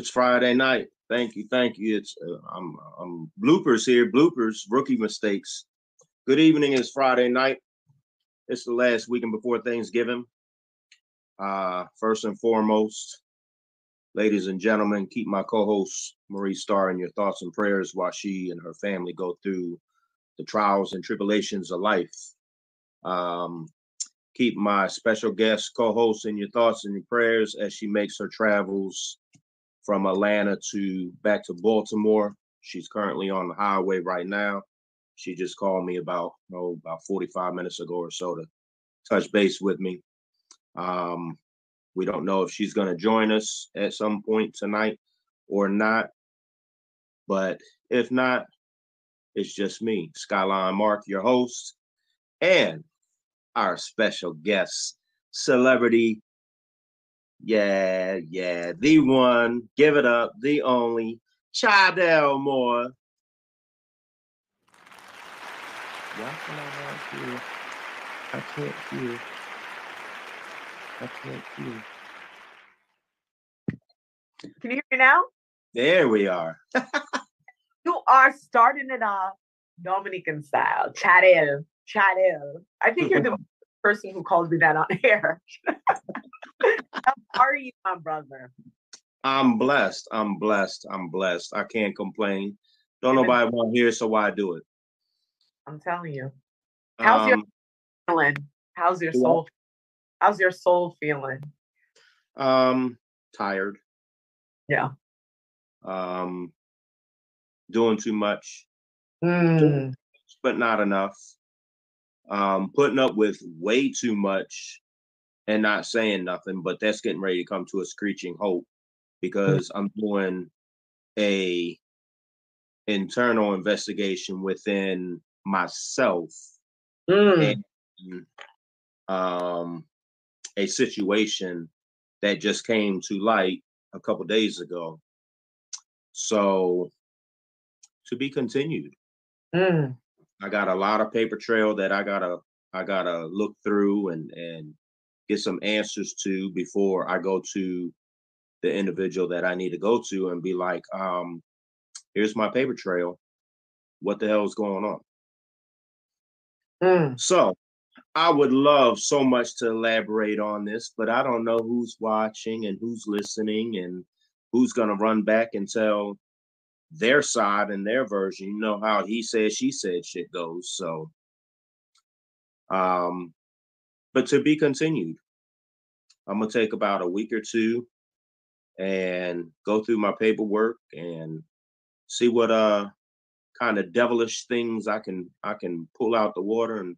It's Friday night. Thank you, thank you. It's uh, I'm I'm bloopers here. Bloopers, rookie mistakes. Good evening. It's Friday night. It's the last weekend before Thanksgiving. Uh, first and foremost, ladies and gentlemen, keep my co-host Marie Starr in your thoughts and prayers while she and her family go through the trials and tribulations of life. Um, keep my special guest co-host in your thoughts and your prayers as she makes her travels from Atlanta to back to Baltimore. She's currently on the highway right now. She just called me about oh about 45 minutes ago or so to touch base with me. Um, we don't know if she's going to join us at some point tonight or not. But if not, it's just me, Skyline Mark, your host, and our special guest, celebrity yeah, yeah, the one, give it up, the only, Chidell Moore. Why can I not hear? I can't hear. I can't hear. Can you hear me now? There we are. you are starting it off Dominican style. Chadel. Chadel. I think you're the person who calls me that on air. How are you, my brother? I'm blessed. I'm blessed. I'm blessed. I can't complain. Don't nobody want to hear, so why do it? I'm telling you. How's um, your feeling? How's your soul? How's your soul feeling? Um, tired. Yeah. Um, doing too much, mm. but not enough. Um, putting up with way too much and not saying nothing, but that's getting ready to come to a screeching halt because I'm doing a internal investigation within myself mm. and um, a situation that just came to light a couple days ago. So to be continued. Mm. I got a lot of paper trail that I gotta I gotta look through and and get some answers to before I go to the individual that I need to go to and be like, um, here's my paper trail. What the hell is going on? Mm. So I would love so much to elaborate on this, but I don't know who's watching and who's listening and who's going to run back and tell their side and their version. You know how he said, she said shit goes. So, um, but to be continued. I'm gonna take about a week or two and go through my paperwork and see what uh kind of devilish things I can I can pull out the water and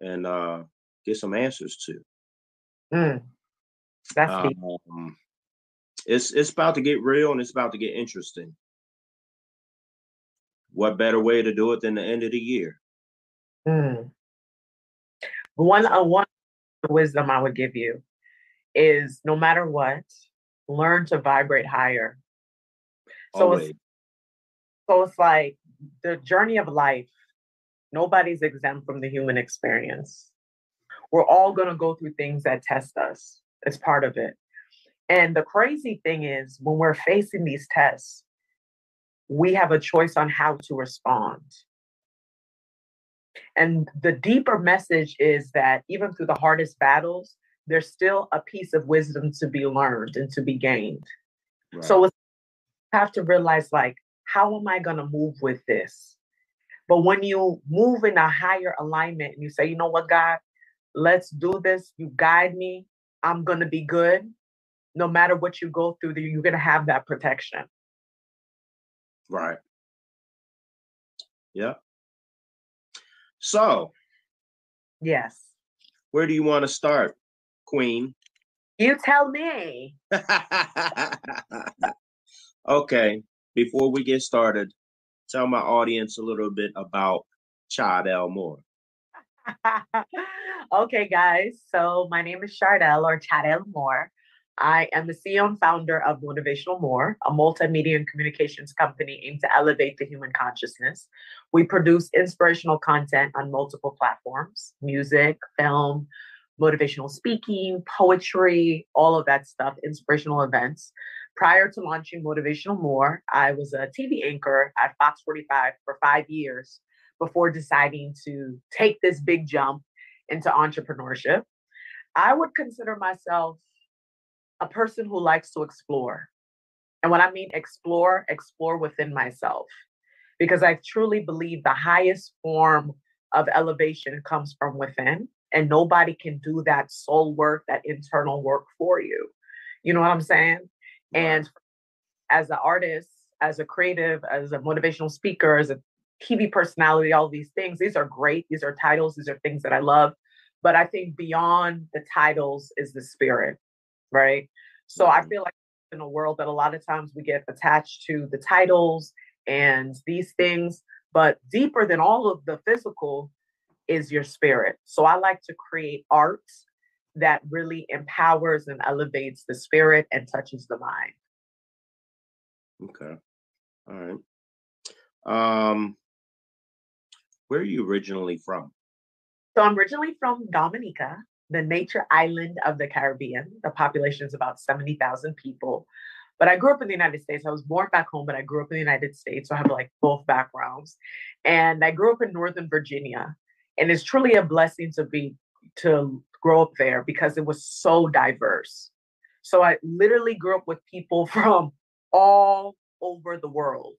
and uh get some answers to. Mm. That's um, it's it's about to get real and it's about to get interesting. What better way to do it than the end of the year? Mm. One uh, one wisdom I would give you is no matter what, learn to vibrate higher. So it's, so it's like the journey of life. Nobody's exempt from the human experience. We're all going to go through things that test us. It's part of it. And the crazy thing is, when we're facing these tests, we have a choice on how to respond. And the deeper message is that even through the hardest battles, there's still a piece of wisdom to be learned and to be gained. Right. So it's have to realize like, how am I going to move with this? But when you move in a higher alignment and you say, you know what, God, let's do this. You guide me. I'm going to be good. No matter what you go through, you're going to have that protection. Right. Yeah. So, yes. Where do you want to start, Queen? You tell me. okay. Before we get started, tell my audience a little bit about Chardell Moore. okay, guys. So my name is Chardell or Chadel Moore. I am the CEO and founder of Motivational More, a multimedia and communications company aimed to elevate the human consciousness. We produce inspirational content on multiple platforms music, film, motivational speaking, poetry, all of that stuff, inspirational events. Prior to launching Motivational More, I was a TV anchor at Fox 45 for five years before deciding to take this big jump into entrepreneurship. I would consider myself a person who likes to explore. And when I mean explore, explore within myself. Because I truly believe the highest form of elevation comes from within, and nobody can do that soul work, that internal work for you. You know what I'm saying? And as an artist, as a creative, as a motivational speaker, as a TV personality, all these things, these are great. These are titles, these are things that I love. But I think beyond the titles is the spirit right? So I mm-hmm. feel like in a world that a lot of times we get attached to the titles and these things, but deeper than all of the physical is your spirit. So I like to create art that really empowers and elevates the spirit and touches the mind. Okay. All right. Um where are you originally from? So I'm originally from Dominica the nature island of the Caribbean. The population is about 70,000 people. But I grew up in the United States. I was born back home, but I grew up in the United States. So I have like both backgrounds. And I grew up in Northern Virginia. And it's truly a blessing to be to grow up there because it was so diverse. So I literally grew up with people from all over the world.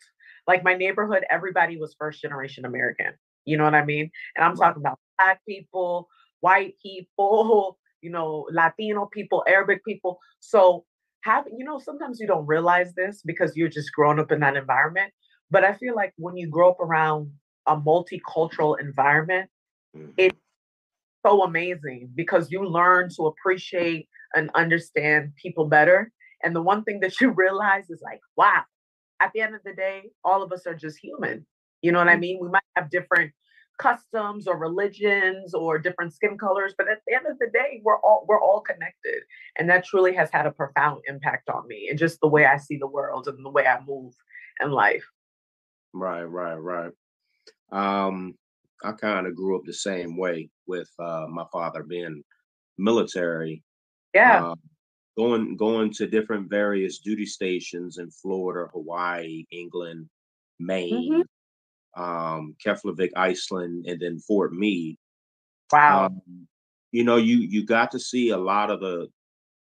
Like my neighborhood, everybody was first generation American. You know what I mean? And I'm talking about black people, white people, you know, Latino people, Arabic people. So have you know, sometimes you don't realize this because you're just growing up in that environment. But I feel like when you grow up around a multicultural environment, mm-hmm. it's so amazing because you learn to appreciate and understand people better. And the one thing that you realize is like, wow, at the end of the day, all of us are just human. You know what I mm-hmm. mean? We might have different customs or religions or different skin colors but at the end of the day we're all we're all connected and that truly has had a profound impact on me and just the way i see the world and the way i move in life. Right right right. Um i kind of grew up the same way with uh my father being military yeah. uh, going going to different various duty stations in florida hawaii england maine mm-hmm um, Keflavik, Iceland, and then Fort Meade. Wow. Um, you know, you you got to see a lot of the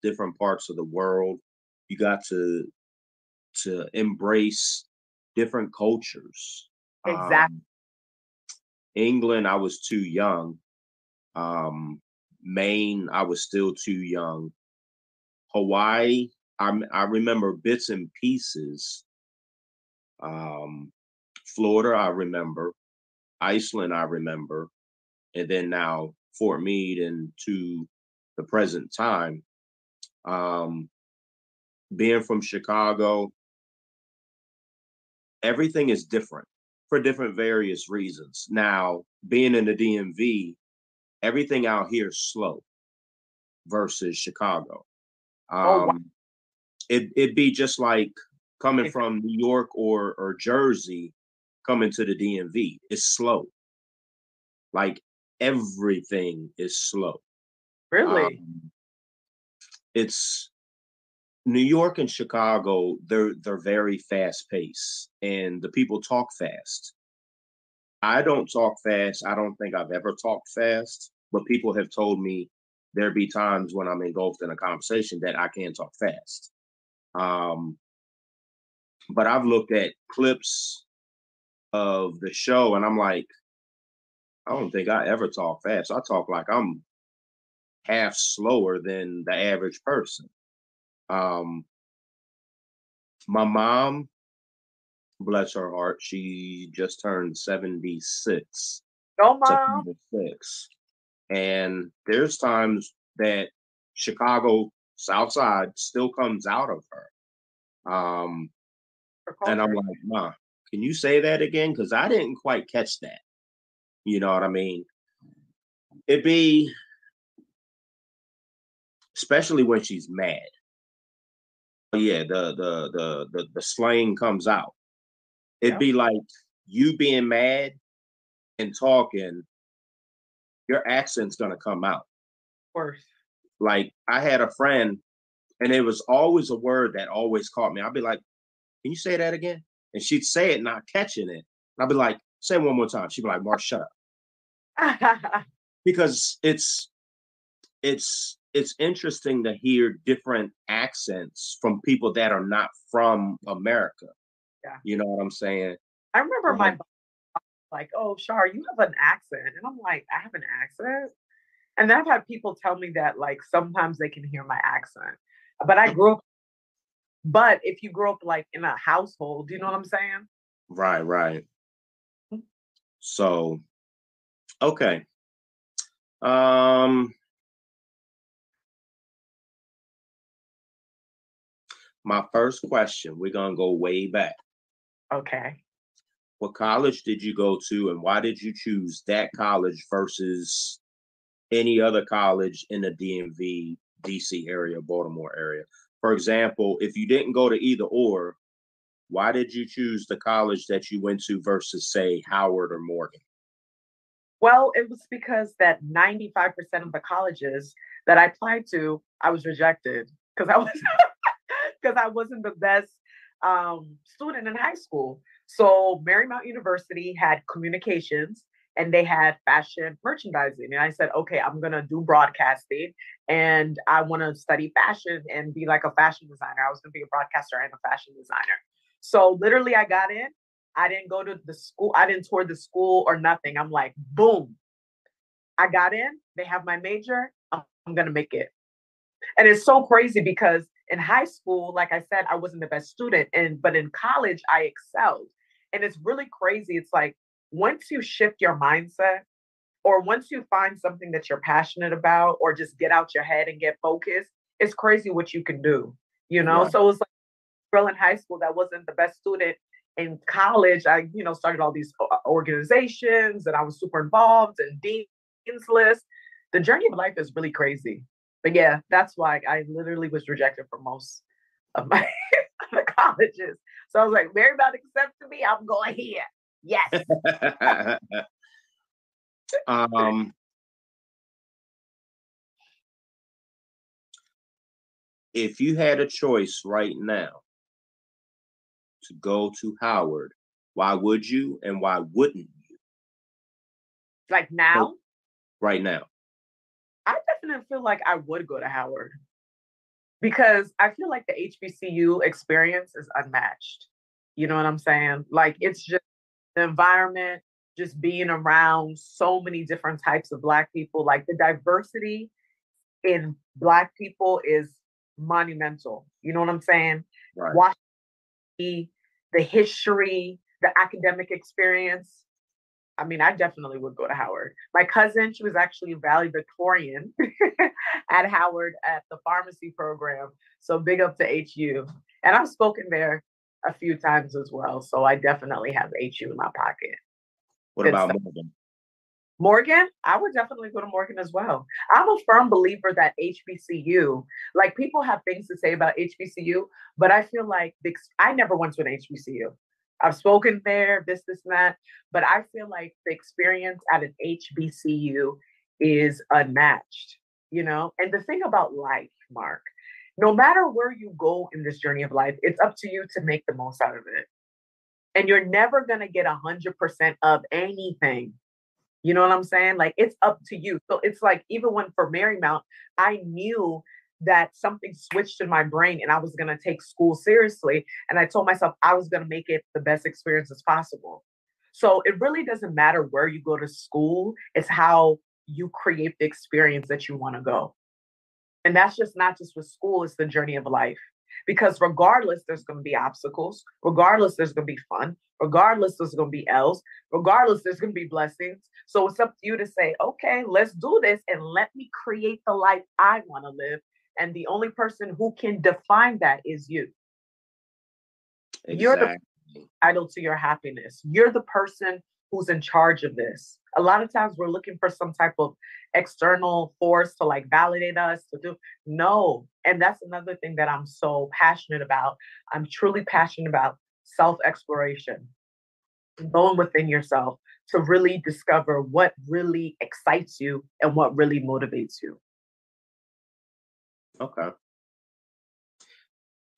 different parts of the world. You got to to embrace different cultures. Exactly. Um, England, I was too young. Um, Maine, I was still too young. Hawaii, I I remember bits and pieces. Um, Florida, I remember. Iceland, I remember. And then now Fort Meade and to the present time. Um, being from Chicago, everything is different for different various reasons. Now, being in the DMV, everything out here is slow versus Chicago. Um, oh, wow. Um, it, it'd be just like coming from New York or, or Jersey coming to the DMV. It's slow. Like everything is slow. Really? Um, it's New York and Chicago, they're they're very fast paced and the people talk fast. I don't talk fast. I don't think I've ever talked fast, but people have told me there be times when I'm engulfed in a conversation that I can talk fast. Um, but I've looked at clips of the show, and I'm like, I don't think I ever talk fast. I talk like I'm half slower than the average person. Um, my mom, bless her heart, she just turned 76. Go, mom. Six. And there's times that Chicago South Side still comes out of her. Um, and I'm like, Ma, can you say that again? Because I didn't quite catch that. You know what I mean? It'd be, especially when she's mad. Yeah, the the the the, the slang comes out. It'd yeah. be like you being mad and talking, your accent's gonna come out. Of course. Like I had a friend, and it was always a word that always caught me. I'd be like, "Can you say that again?" And she'd say it, not catching it. And I'd be like, "Say it one more time." She'd be like, "Mark, shut up," because it's it's it's interesting to hear different accents from people that are not from America. Yeah. You know what I'm saying? I remember my like, oh, Shar, you have an accent. And I'm like, I have an accent. And then I've had people tell me that like sometimes they can hear my accent. But I grew up, but if you grow up like in a household, do you know what I'm saying? Right, right. Mm. So, okay. Um, my first question, we're gonna go way back. Okay what college did you go to and why did you choose that college versus any other college in the DMV, DC area, Baltimore area? For example, if you didn't go to either or, why did you choose the college that you went to versus, say, Howard or Morgan? Well, it was because that 95% of the colleges that I applied to, I was rejected because I was because I wasn't the best um, student in high school. So Marymount University had communications and they had fashion merchandising. And I said, okay, I'm gonna do broadcasting and I wanna study fashion and be like a fashion designer. I was gonna be a broadcaster and a fashion designer. So literally I got in. I didn't go to the school, I didn't tour the school or nothing. I'm like, boom. I got in, they have my major, I'm, I'm gonna make it. And it's so crazy because in high school, like I said, I wasn't the best student. And but in college, I excelled. And it's really crazy. It's like once you shift your mindset, or once you find something that you're passionate about, or just get out your head and get focused, it's crazy what you can do. You know, right. so it's like girl in high school that wasn't the best student in college. I, you know, started all these uh, organizations and I was super involved and dean's list. The journey of life is really crazy. But yeah, that's why I literally was rejected from most of my colleges. So I was like, Marymount accepted me. I'm going here. Yes. um, if you had a choice right now to go to Howard, why would you and why wouldn't you? Like now? Right now. I definitely feel like I would go to Howard because I feel like the HBCU experience is unmatched. You know what I'm saying? Like it's just the environment, just being around so many different types of Black people, like the diversity in Black people is monumental. You know what I'm saying? Right. Watch the, the history, the academic experience. I mean, I definitely would go to Howard. My cousin, she was actually a valedictorian at Howard at the pharmacy program. So big up to HU. And I've spoken there a few times as well. So I definitely have HU in my pocket. What Good about stuff. Morgan? Morgan, I would definitely go to Morgan as well. I'm a firm believer that HBCU, like people have things to say about HBCU, but I feel like I never went to an HBCU. I've spoken there, this, this, and that, but I feel like the experience at an HBCU is unmatched, you know? And the thing about life, Mark, no matter where you go in this journey of life, it's up to you to make the most out of it. And you're never going to get 100% of anything. You know what I'm saying? Like it's up to you. So it's like, even when for Marymount, I knew that something switched in my brain and I was going to take school seriously. And I told myself I was going to make it the best experience as possible. So it really doesn't matter where you go to school, it's how you create the experience that you want to go. And that's just not just with school, it's the journey of life. Because regardless, there's going to be obstacles. Regardless, there's going to be fun. Regardless, there's going to be L's. Regardless, there's going to be blessings. So it's up to you to say, okay, let's do this and let me create the life I want to live. And the only person who can define that is you. Exactly. You're the idol to your happiness. You're the person who's in charge of this. A lot of times we're looking for some type of external force to like validate us to do. No. And that's another thing that I'm so passionate about. I'm truly passionate about self exploration, going within yourself to really discover what really excites you and what really motivates you. Okay.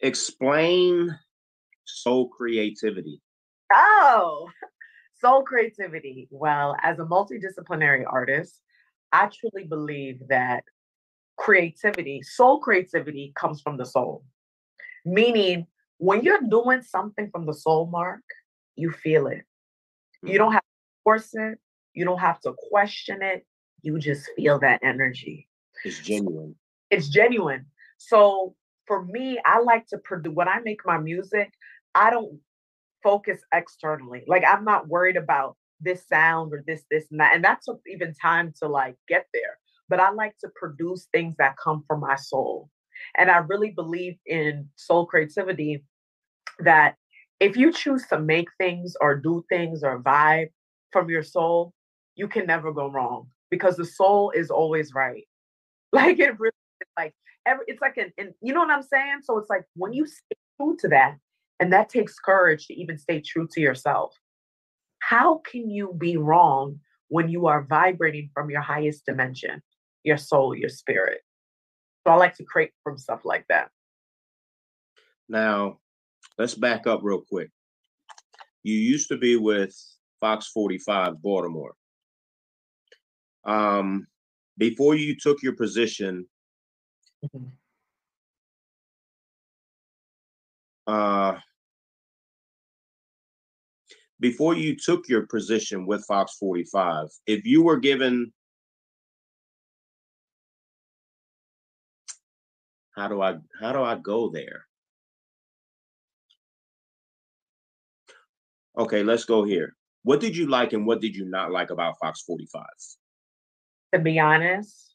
Explain soul creativity. Oh, soul creativity. Well, as a multidisciplinary artist, I truly believe that creativity, soul creativity, comes from the soul. Meaning, when you're doing something from the soul mark, you feel it. You mm-hmm. don't have to force it, you don't have to question it. You just feel that energy. It's genuine. It's genuine. So for me, I like to produce when I make my music, I don't focus externally. Like I'm not worried about this sound or this, this, and that. And that took even time to like get there. But I like to produce things that come from my soul. And I really believe in soul creativity that if you choose to make things or do things or vibe from your soul, you can never go wrong because the soul is always right. Like it really like every it's like an, and you know what I'm saying? So it's like when you stay true to that, and that takes courage to even stay true to yourself. How can you be wrong when you are vibrating from your highest dimension, your soul, your spirit? So I like to create from stuff like that. Now, let's back up real quick. You used to be with Fox 45 Baltimore. Um, before you took your position, mm-hmm. uh, before you took your position with Fox 45, if you were given how do I how do I go there? Okay, let's go here. What did you like and what did you not like about Fox 45? To be honest,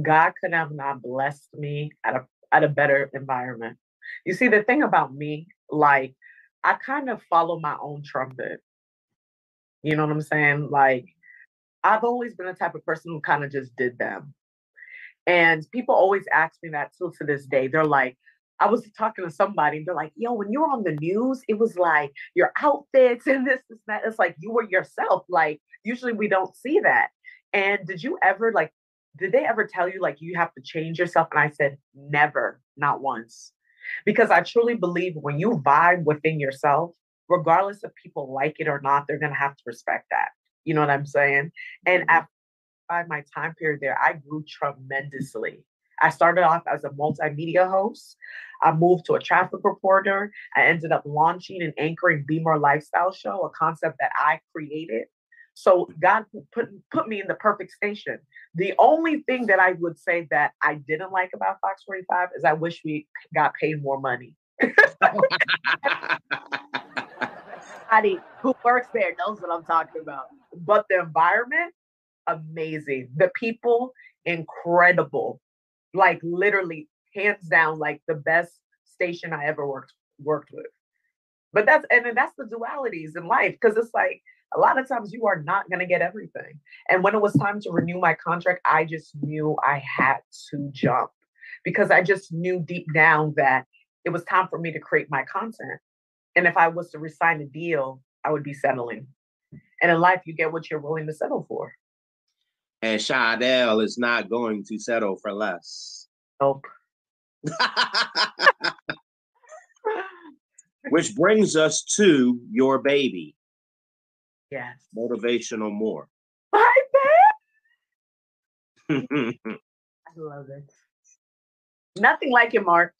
God could have not blessed me at a at a better environment. You see, the thing about me, like I kind of follow my own trumpet. You know what I'm saying? Like, I've always been the type of person who kind of just did them. And people always ask me that still to this day. They're like, I was talking to somebody, and they're like, yo, when you were on the news, it was like your outfits and this, this, that. It's like you were yourself. Like, usually we don't see that. And did you ever, like, did they ever tell you, like, you have to change yourself? And I said, never, not once because I truly believe when you vibe within yourself, regardless of people like it or not, they're going to have to respect that. You know what I'm saying? And mm-hmm. after my time period there, I grew tremendously. I started off as a multimedia host. I moved to a traffic reporter. I ended up launching and anchoring Be More Lifestyle Show, a concept that I created. So mm-hmm. God put put me in the perfect station. The only thing that I would say that I didn't like about Fox 45 is I wish we got paid more money. Anybody who works there knows what I'm talking about. But the environment, amazing. The people, incredible. Like literally, hands down, like the best station I ever worked worked with. But that's and then that's the dualities in life because it's like a lot of times you are not going to get everything. And when it was time to renew my contract, I just knew I had to jump because I just knew deep down that it was time for me to create my content. And if I was to resign a deal, I would be settling. And in life, you get what you're willing to settle for. And Shadell is not going to settle for less. Nope. Which brings us to your baby. Yes. Motivational more. My baby. I love it. Nothing like it, Mark.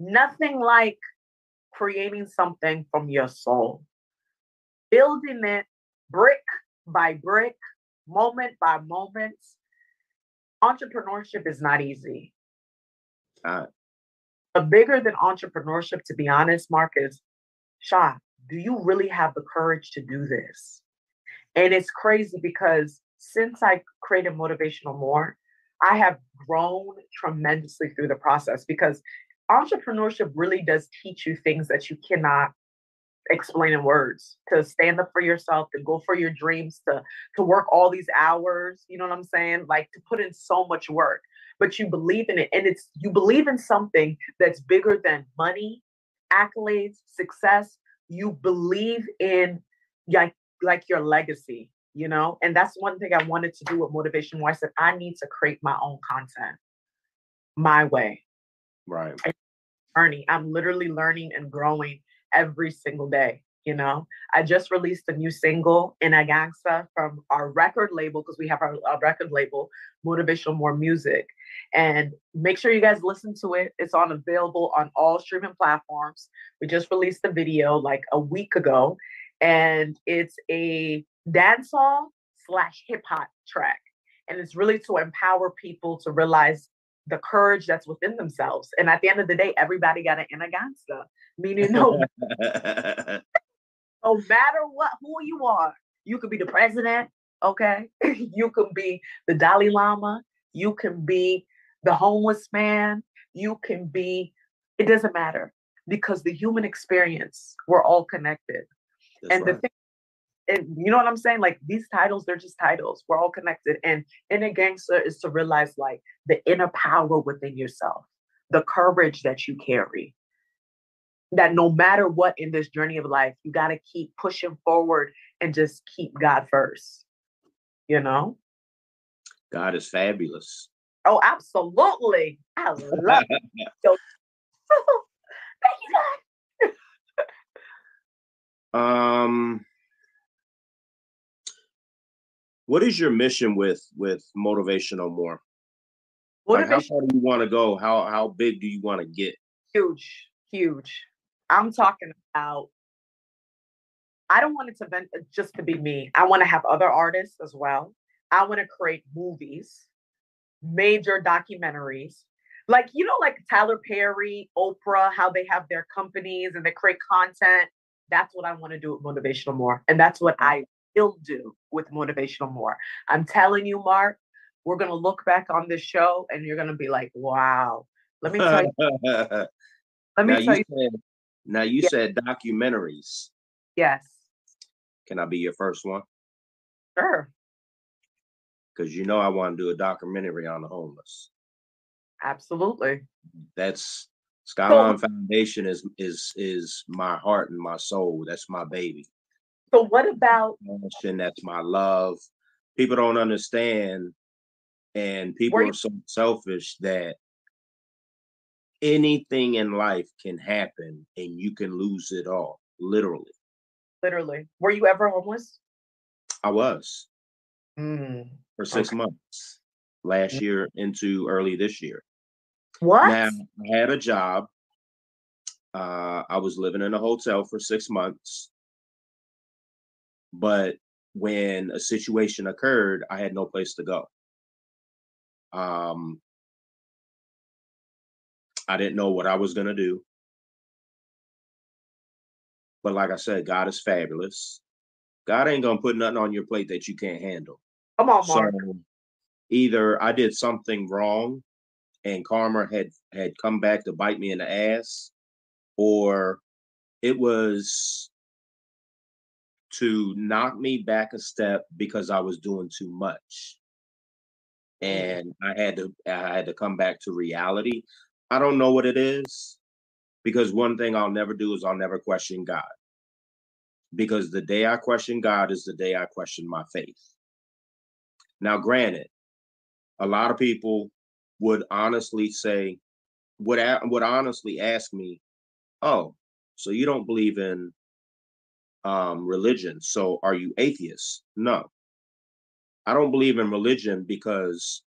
Nothing like creating something from your soul. building it brick by brick, moment by moment. Entrepreneurship is not easy. Uh, But bigger than entrepreneurship, to be honest, Mark, is Shah, do you really have the courage to do this? And it's crazy because since I created Motivational More, I have grown tremendously through the process because entrepreneurship really does teach you things that you cannot explain in words. To stand up for yourself to go for your dreams to to work all these hours you know what i'm saying? Like to put in so much work. But you believe in it and it's you believe in something that's bigger than money accolades success you believe in like like your legacy you know? And that's one thing i wanted to do with motivation where i said i need to create my own content my way. Right. learning i'm literally learning and growing every single day you know? I just released a new single Inner Gangster from our record label because we have our, our record label motivational more music. And make sure you guys listen to it. It's on available on all streaming platforms. We just released the video like a week ago and it's a dancehall slash hip hop track and it's really to empower people to realize the courage that's within themselves and at the end of the day everybody got an inner gangster meaning no no matter what who you are you could be the president okay? You can be the dalai lama you can be the homeless man you can be it doesn't matter because the human experience we're all connected. That's and the thing and you know what i'm saying? Like these titles they're just titles we're all connected. And inner gangster is to realize like the inner power within yourself the courage that you carry that no matter what in this journey of life, you got to keep pushing forward and just keep God first. You know? God is fabulous. Oh, absolutely. I love it. So- Thank you, God. Um, what is your mission with with motivational more? Like, how far do you want to go? How how big do you want to get? huge, huge. I'm talking about. I don't want it to vent, uh, just to be me. I want to have other artists as well. I want to create movies, major documentaries, like you know, like Tyler Perry, Oprah, how they have their companies and they create content. That's what I want to do with Motivational More, and that's what I will do with Motivational More. I'm telling you, Mark, we're gonna look back on this show, and you're gonna be like, "Wow." Let me tell you. Let me you tell you. said now you Yeah. said documentaries. Yes, Can I be your first one? sure. Because you know I want to do a documentary on the homeless. Absolutely. That's Skyline Foundation is is is my heart and my soul. That's my baby. So what about that's my love. People don't understand, and people you- are so selfish that anything in life can happen and you can lose it all. Literally, literally? Were you ever homeless? I was Mm. for six Okay. months last Mm. year into early this year. What? Now I had a job. Uh, I was living in a hotel for six months, but when a situation occurred, I had no place to go. Um, I didn't know what I was gonna do, but like I said, God is fabulous. God ain't gonna put nothing on your plate that you can't handle. Come on, So Mark. either I did something wrong and karma had had come back to bite me in the ass, or it was to knock me back a step because I was doing too much. Mm. And I had to I had to come back to reality. I don't know what it is because one thing I'll never do is I'll never question God. Because the day I question God is the day I question my faith. Now, granted, a lot of people would honestly say, would would honestly ask me, "Oh, so you don't believe in um, religion? So are you atheist?" No, I don't believe in religion because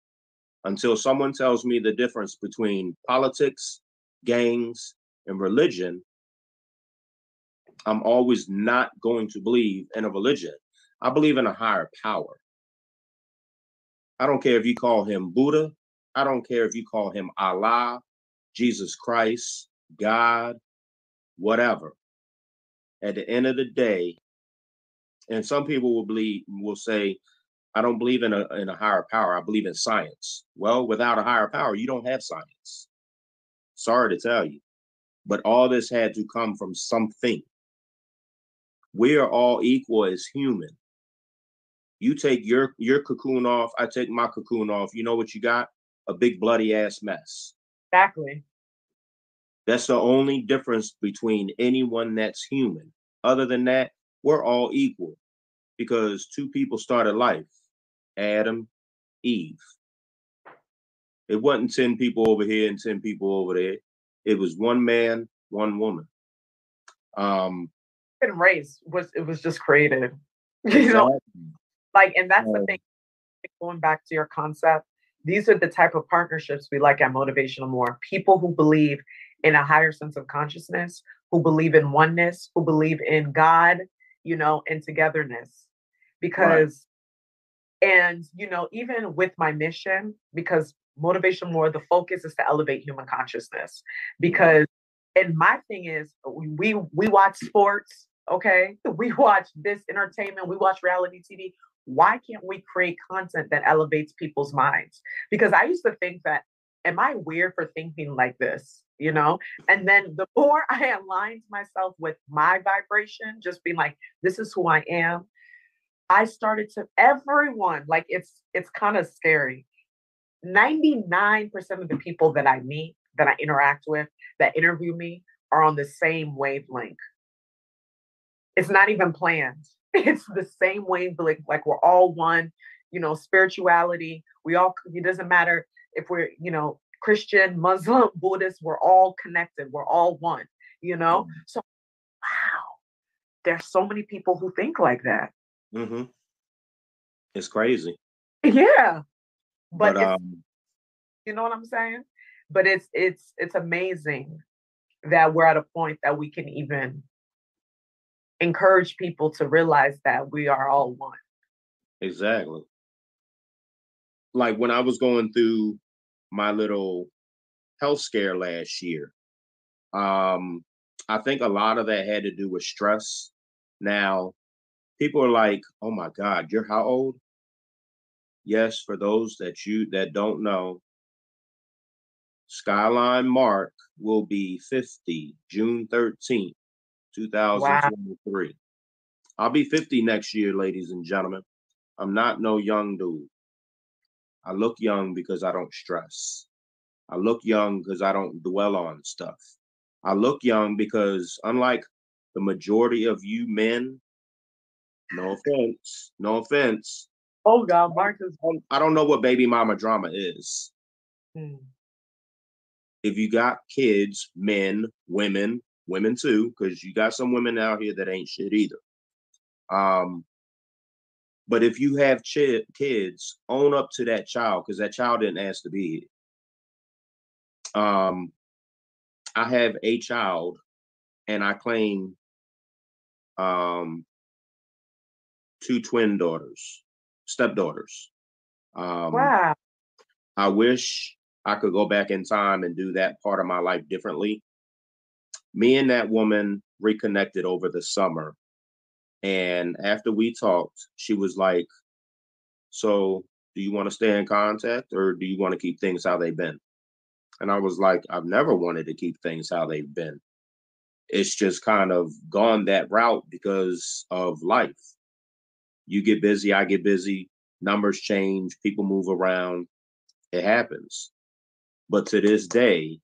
until someone tells me the difference between politics, gangs, and religion, I'm always not going to believe in a religion. I believe in a higher power. I don't care if you call him Buddha. I don't care if you call him Allah, Jesus Christ, God, whatever. At the end of the day, and some people will believe will say, I don't believe in a in a higher power. I believe in science. Well, without a higher power, you don't have science. Sorry to tell you. But all this had to come from something. We are all equal as human. You take your your cocoon off, I take my cocoon off. You know what you got? A big bloody ass mess. Exactly. That's the only difference between anyone that's human. Other than that, we're all equal because two people started life Adam, Eve. It wasn't 10 people over here and 10 people over there. It was one man, one woman. Um and race was it was just created. You know, like and that's the thing. Going back to your concept, these are the type of partnerships we like at Motivational More. People who believe in a higher sense of consciousness, who believe in oneness, who believe in God, you know, and togetherness. Because. And you know, even with my mission, because motivation more the focus is to elevate human consciousness. Mm-hmm. Because and my thing is we we watch sports okay? We watch this entertainment we watch reality tv why can't we create content that elevates people's minds? Because i used to think that am i weird for thinking like this? You know? And then the more i aligned myself with my vibration just being like this is who i am i started to everyone like it's it's kind of scary 99% of the people that I meet, that I interact with, that interview me are on the same wavelength. It's not even planned. It's the same wavelength. Like we're all one, you know, spirituality. We all, it doesn't matter if we're, you know, Christian, Muslim, Buddhist, we're all connected. We're all one, you know? Mm-hmm. So, wow, there's so many people who think like that. Mm-hmm. It's crazy. Yeah but, but um, you know what i'm saying but it's it's it's amazing that we're at a point that we can even encourage people to realize that we are all one exactly like when i was going through my little health scare last year um i think a lot of that had to do with stress now people are like oh my god you're how old yes, for those that you that don't know, Skyline Mark will be 50 June 13th, 2023. Wow. I'll be 50 next year, ladies and gentlemen. I'm not no young dude. I look young because I don't stress. I look young because I don't dwell on stuff. I look young because, unlike the majority of you men, no offense, no offense, Oh God, Marcus. I don't know what baby mama drama is. Hmm. If you got kids, men, women, women too, because you got some women out here that ain't shit either. Um, but if you have ch- kids, own up to that child because that child didn't ask to be here. Um, I have a child, and I claim um two twin daughters stepdaughters. Um, wow. I wish I could go back in time and do that part of my life differently. Me and that woman reconnected over the summer. And after we talked, she was like, So, do you want to stay in contact or do you want to keep things how they've been? And I was like, I've never wanted to keep things how they've been. It's just kind of gone that route because of life you get busy, I get busy, numbers change, people move around. It happens. But to this day,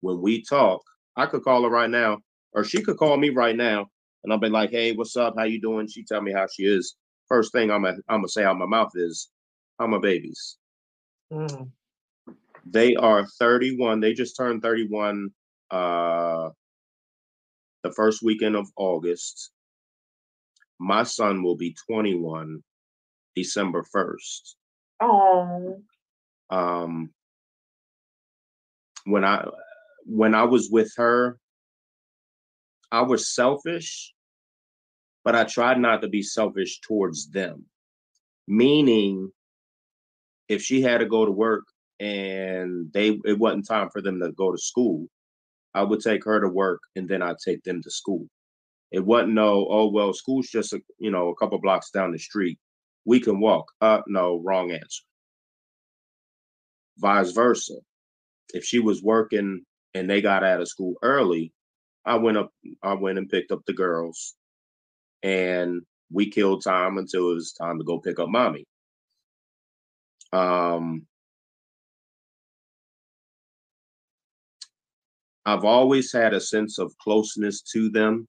when we talk, I could call her right now, or she could call me right now, and I'll be like, "Hey, what's up? How you doing?" She tell me how she is. First thing I'm gonna I'm gonna say out my mouth is, "How my babies?" Mm. They are 31. They just turned 31 uh the first weekend of August my son will be 21 December 1st. Oh. Um when I when I was with her, I was selfish, but I tried not to be selfish towards them. Meaning, if she had to go to work and they it wasn't time for them to go to school, I would take her to work and then I'd take them to school. It wasn't no, oh well, school's just a you know a couple blocks down the street. We can walk. Uh no, wrong answer. Vice versa. If she was working and they got out of school early, I went up, I went and picked up the girls and we killed time until it was time to go pick up mommy. Um I've always had a sense of closeness to them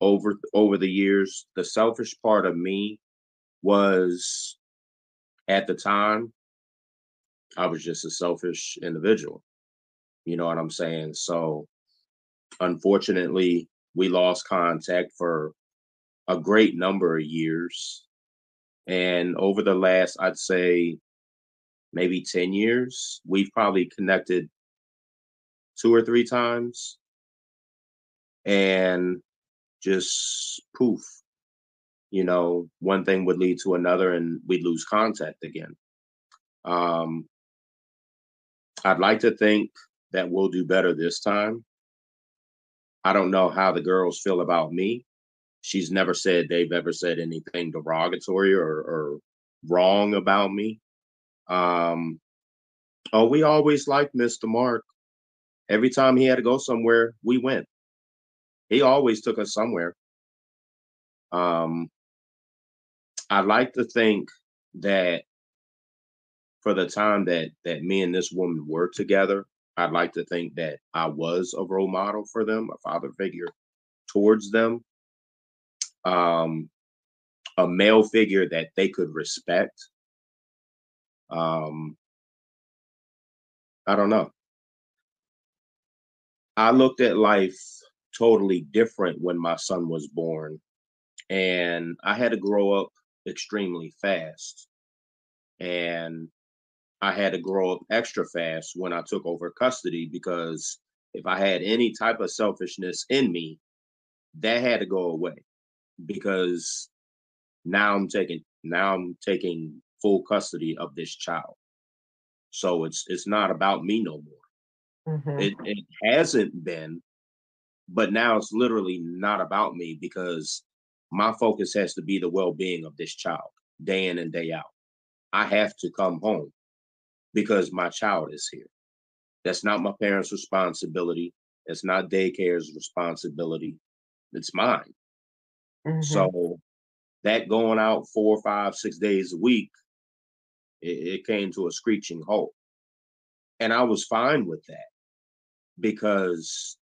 over over the years. The selfish part of me was at the time I was just a selfish individual. You know what I'm saying? So unfortunately, we lost contact for a great number of years. And over the last, I'd say maybe 10 years, we've probably connected two or three times. And just poof, you know, one thing would lead to another and we'd lose contact again. Um, I'd like to think that we'll do better this time. I don't know how the girls feel about me. She's never said they've ever said anything derogatory or, or wrong about me. Um, oh, we always liked Mr. Mark. Every time he had to go somewhere, we went. He always took us somewhere. Um, I like to think that for the time that that me and this woman were together, I'd like to think that I was a role model for them, a father figure towards them, um, a male figure that they could respect. Um, I don't know. I looked at life totally different when my son was born, and I had to grow up extremely fast. And I had to grow up extra fast when I took over custody because if I had any type of selfishness in me, that had to go away because now I'm taking now I'm taking full custody of this child. So it's it's not about me no more. Mm-hmm. It it hasn't been, but now it's literally not about me because my focus has to be the well-being of this child day in and day out. I have to come home because my child is here. That's not my parents' responsibility. It's not daycare's responsibility. It's mine. Mm-hmm. So that going out four, five, six days a week, it, it came to a screeching halt. And I was fine with that because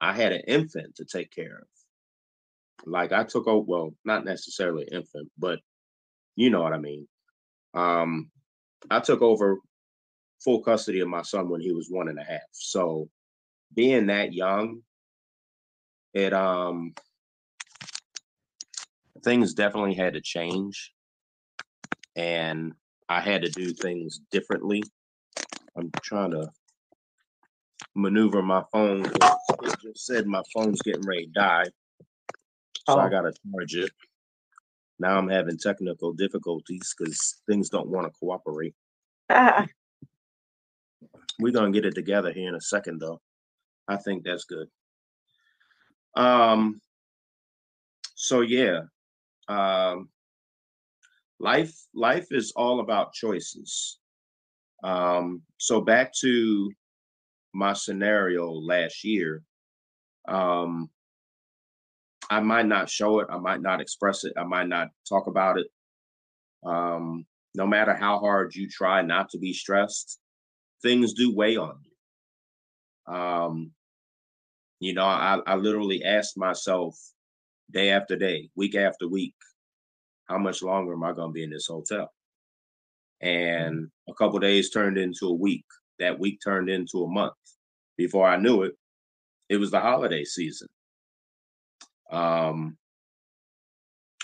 I had an infant to take care of. Like I took over, well, not necessarily infant, but you know what I mean. Um, I took over full custody of my son when he was one and a half. So being that young, it um things definitely had to change and I had to do things differently. I'm trying to maneuver my phone. It just said my phone's getting ready to die. So oh. I gotta charge it. Now I'm having technical difficulties because things don't want to cooperate. Ah. We're gonna get it together here in a second, though. I think that's good. Um. So yeah, um, life life is all about choices. Um. So back to my scenario last year. Um. I might not show it. I might not express it. I might not talk about it. Um, no matter how hard you try not to be stressed, things do weigh on you. Um, you know, I, I literally asked myself day after day, week after week, how much longer am I going to be in this hotel? And a couple days turned into a week. That week turned into a month. Before I knew it, it was the holiday season. Um,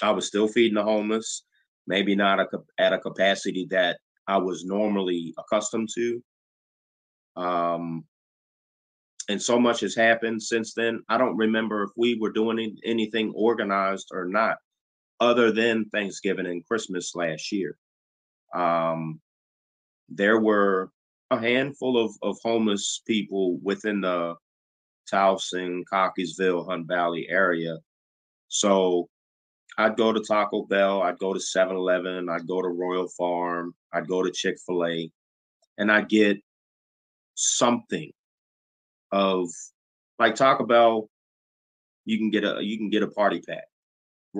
I was still feeding the homeless, maybe not a, at a capacity that I was normally accustomed to. Um, and so much has happened since then. I don't remember if we were doing anything organized or not, other than Thanksgiving and Christmas last year. Um, there were a handful of, of homeless people within the Towson, Cockeysville, Hunt Valley area. So I'd go to Taco Bell, I'd go to 7 Eleven, I'd go to Royal Farm, I'd go to Chick fil A, and I'd get something of like Taco Bell, you can get a you can get a party pack.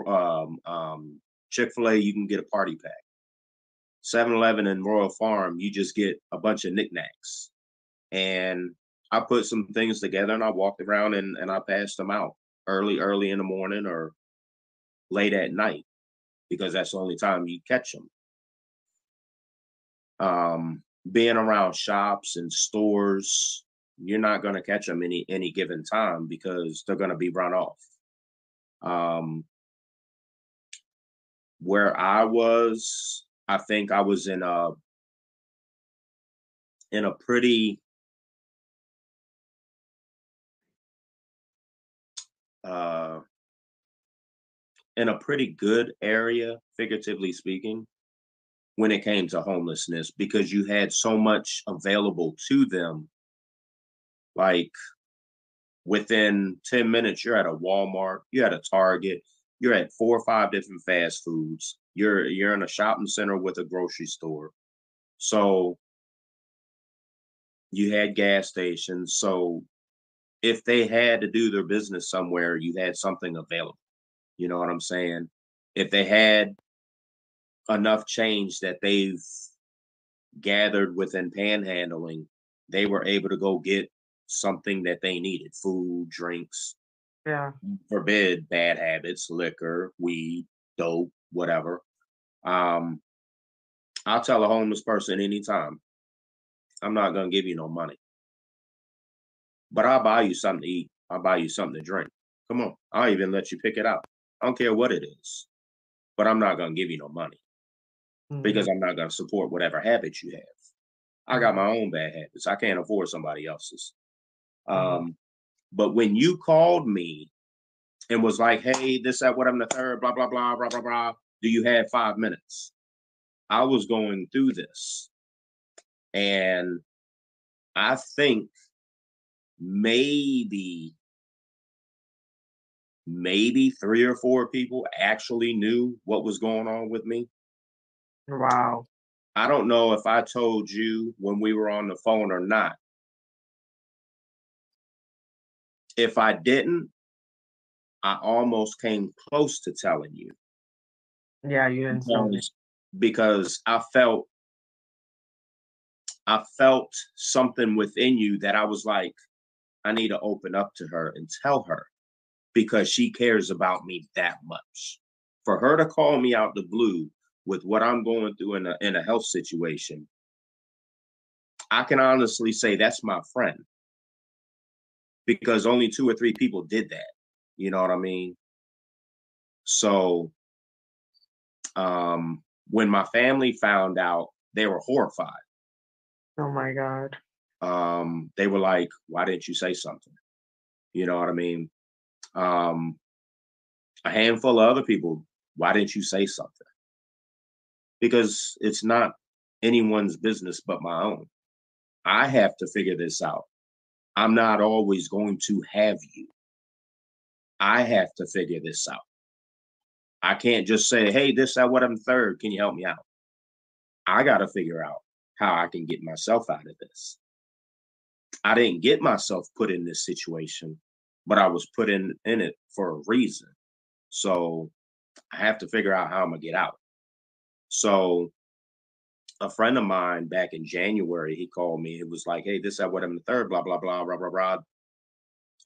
Um, um, Chick Fil A, you can get a party pack. 7-Eleven and Royal Farm, you just get a bunch of knickknacks. And I put some things together and I walked around and, and I passed them out early, early in the morning or late at night because that's the only time you catch them. Um, being around shops and stores, you're not going to catch them any any given time because they're going to be run off. Um, where I was, I think I was in a in a pretty uh in a pretty good area, figuratively speaking, when it came to homelessness because you had so much available to them like within 10 minutes, you're at a Walmart, you're at a Target, you're at four or five different fast foods. You're you're in a shopping center with a grocery store. So you had gas stations. So if they had to do their business somewhere, you had something available. You know what I'm saying? If they had enough change that they've gathered within panhandling, they were able to go get something that they needed food, drinks, Yeah. forbid bad habits, liquor, weed, dope, whatever. Um, I'll tell a homeless person anytime, I'm not gonna give you no money. But I'll buy you something to eat. I'll buy you something to drink. Come on. I'll even let you pick it out. I don't care what it is. But I'm not gonna give you no money because Mhm. I'm not gonna support whatever habits you have. I got my own bad habits. I can't afford somebody else's. Mhm. Um, but when you called me and was like, "Hey, this, that, what I'm the third, blah blah blah blah blah blah," do you have five minutes? I was going through this, and I think maybe maybe three or four people actually knew what was going on with me. Wow. I don't know if I told you when we were on the phone or not. If I didn't, I almost came close to telling you Yeah, you didn't tell me. because, because I felt I felt something within you that I was like, I need to open up to her and tell her because she cares about me that much. For her to call me out the blue with what I'm going through in a in a health situation, I can honestly say that's my friend because only two or three people did that. You know what I mean? So um when my family found out, they were horrified. Oh my God. Um they were like, why didn't you say something? You know what I mean? Um a handful of other people, why didn't you say something? Because it's not anyone's business but my own. I have to figure this out. I'm not always going to have you. I have to figure this out. I can't just say, hey, this, that, what I'm third. Can you help me out? I got to figure out how I can get myself out of this. I didn't get myself put in this situation, but I was put in, in it for a reason. So I have to figure out how I'm going to get out. So a friend of mine back in January, he called me. It was like, hey, this, that, what I'm the third, blah, blah, blah, blah, blah, blah.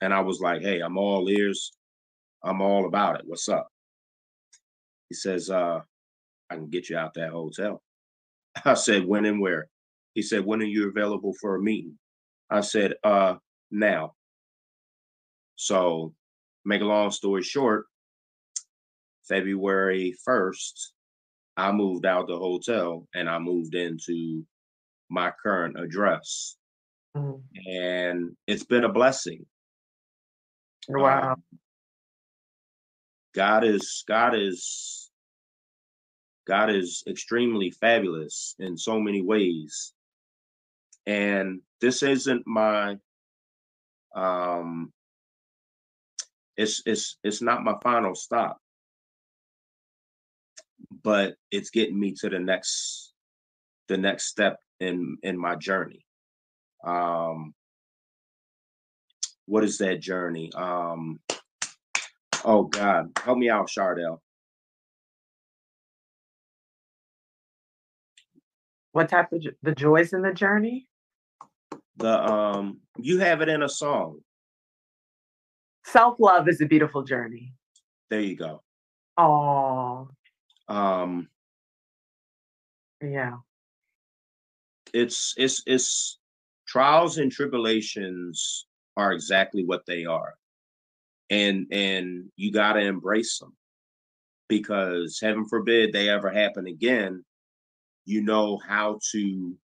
And I was like, hey, I'm all ears. I'm all about it. What's up? He says, uh, I can get you out that hotel. I said, when and where? He said, when are you available for a meeting? I said, uh, now. So, make a long story short, February 1st, I moved out the hotel and I moved into my current address. mm. and it's been a blessing. Wow. Um, God is God is God is extremely fabulous in so many ways. And this isn't my um it's it's it's not my final stop. But it's getting me to the next the next step in in my journey. Um what is that journey? Um oh god. Help me out Chardell. What type of the joys in the journey? The um you have it in a song. Self-love is a beautiful journey. There you go. Oh um yeah. It's it's it's trials and tribulations are exactly what they are and and you got to embrace them because heaven forbid they ever happen again you know how to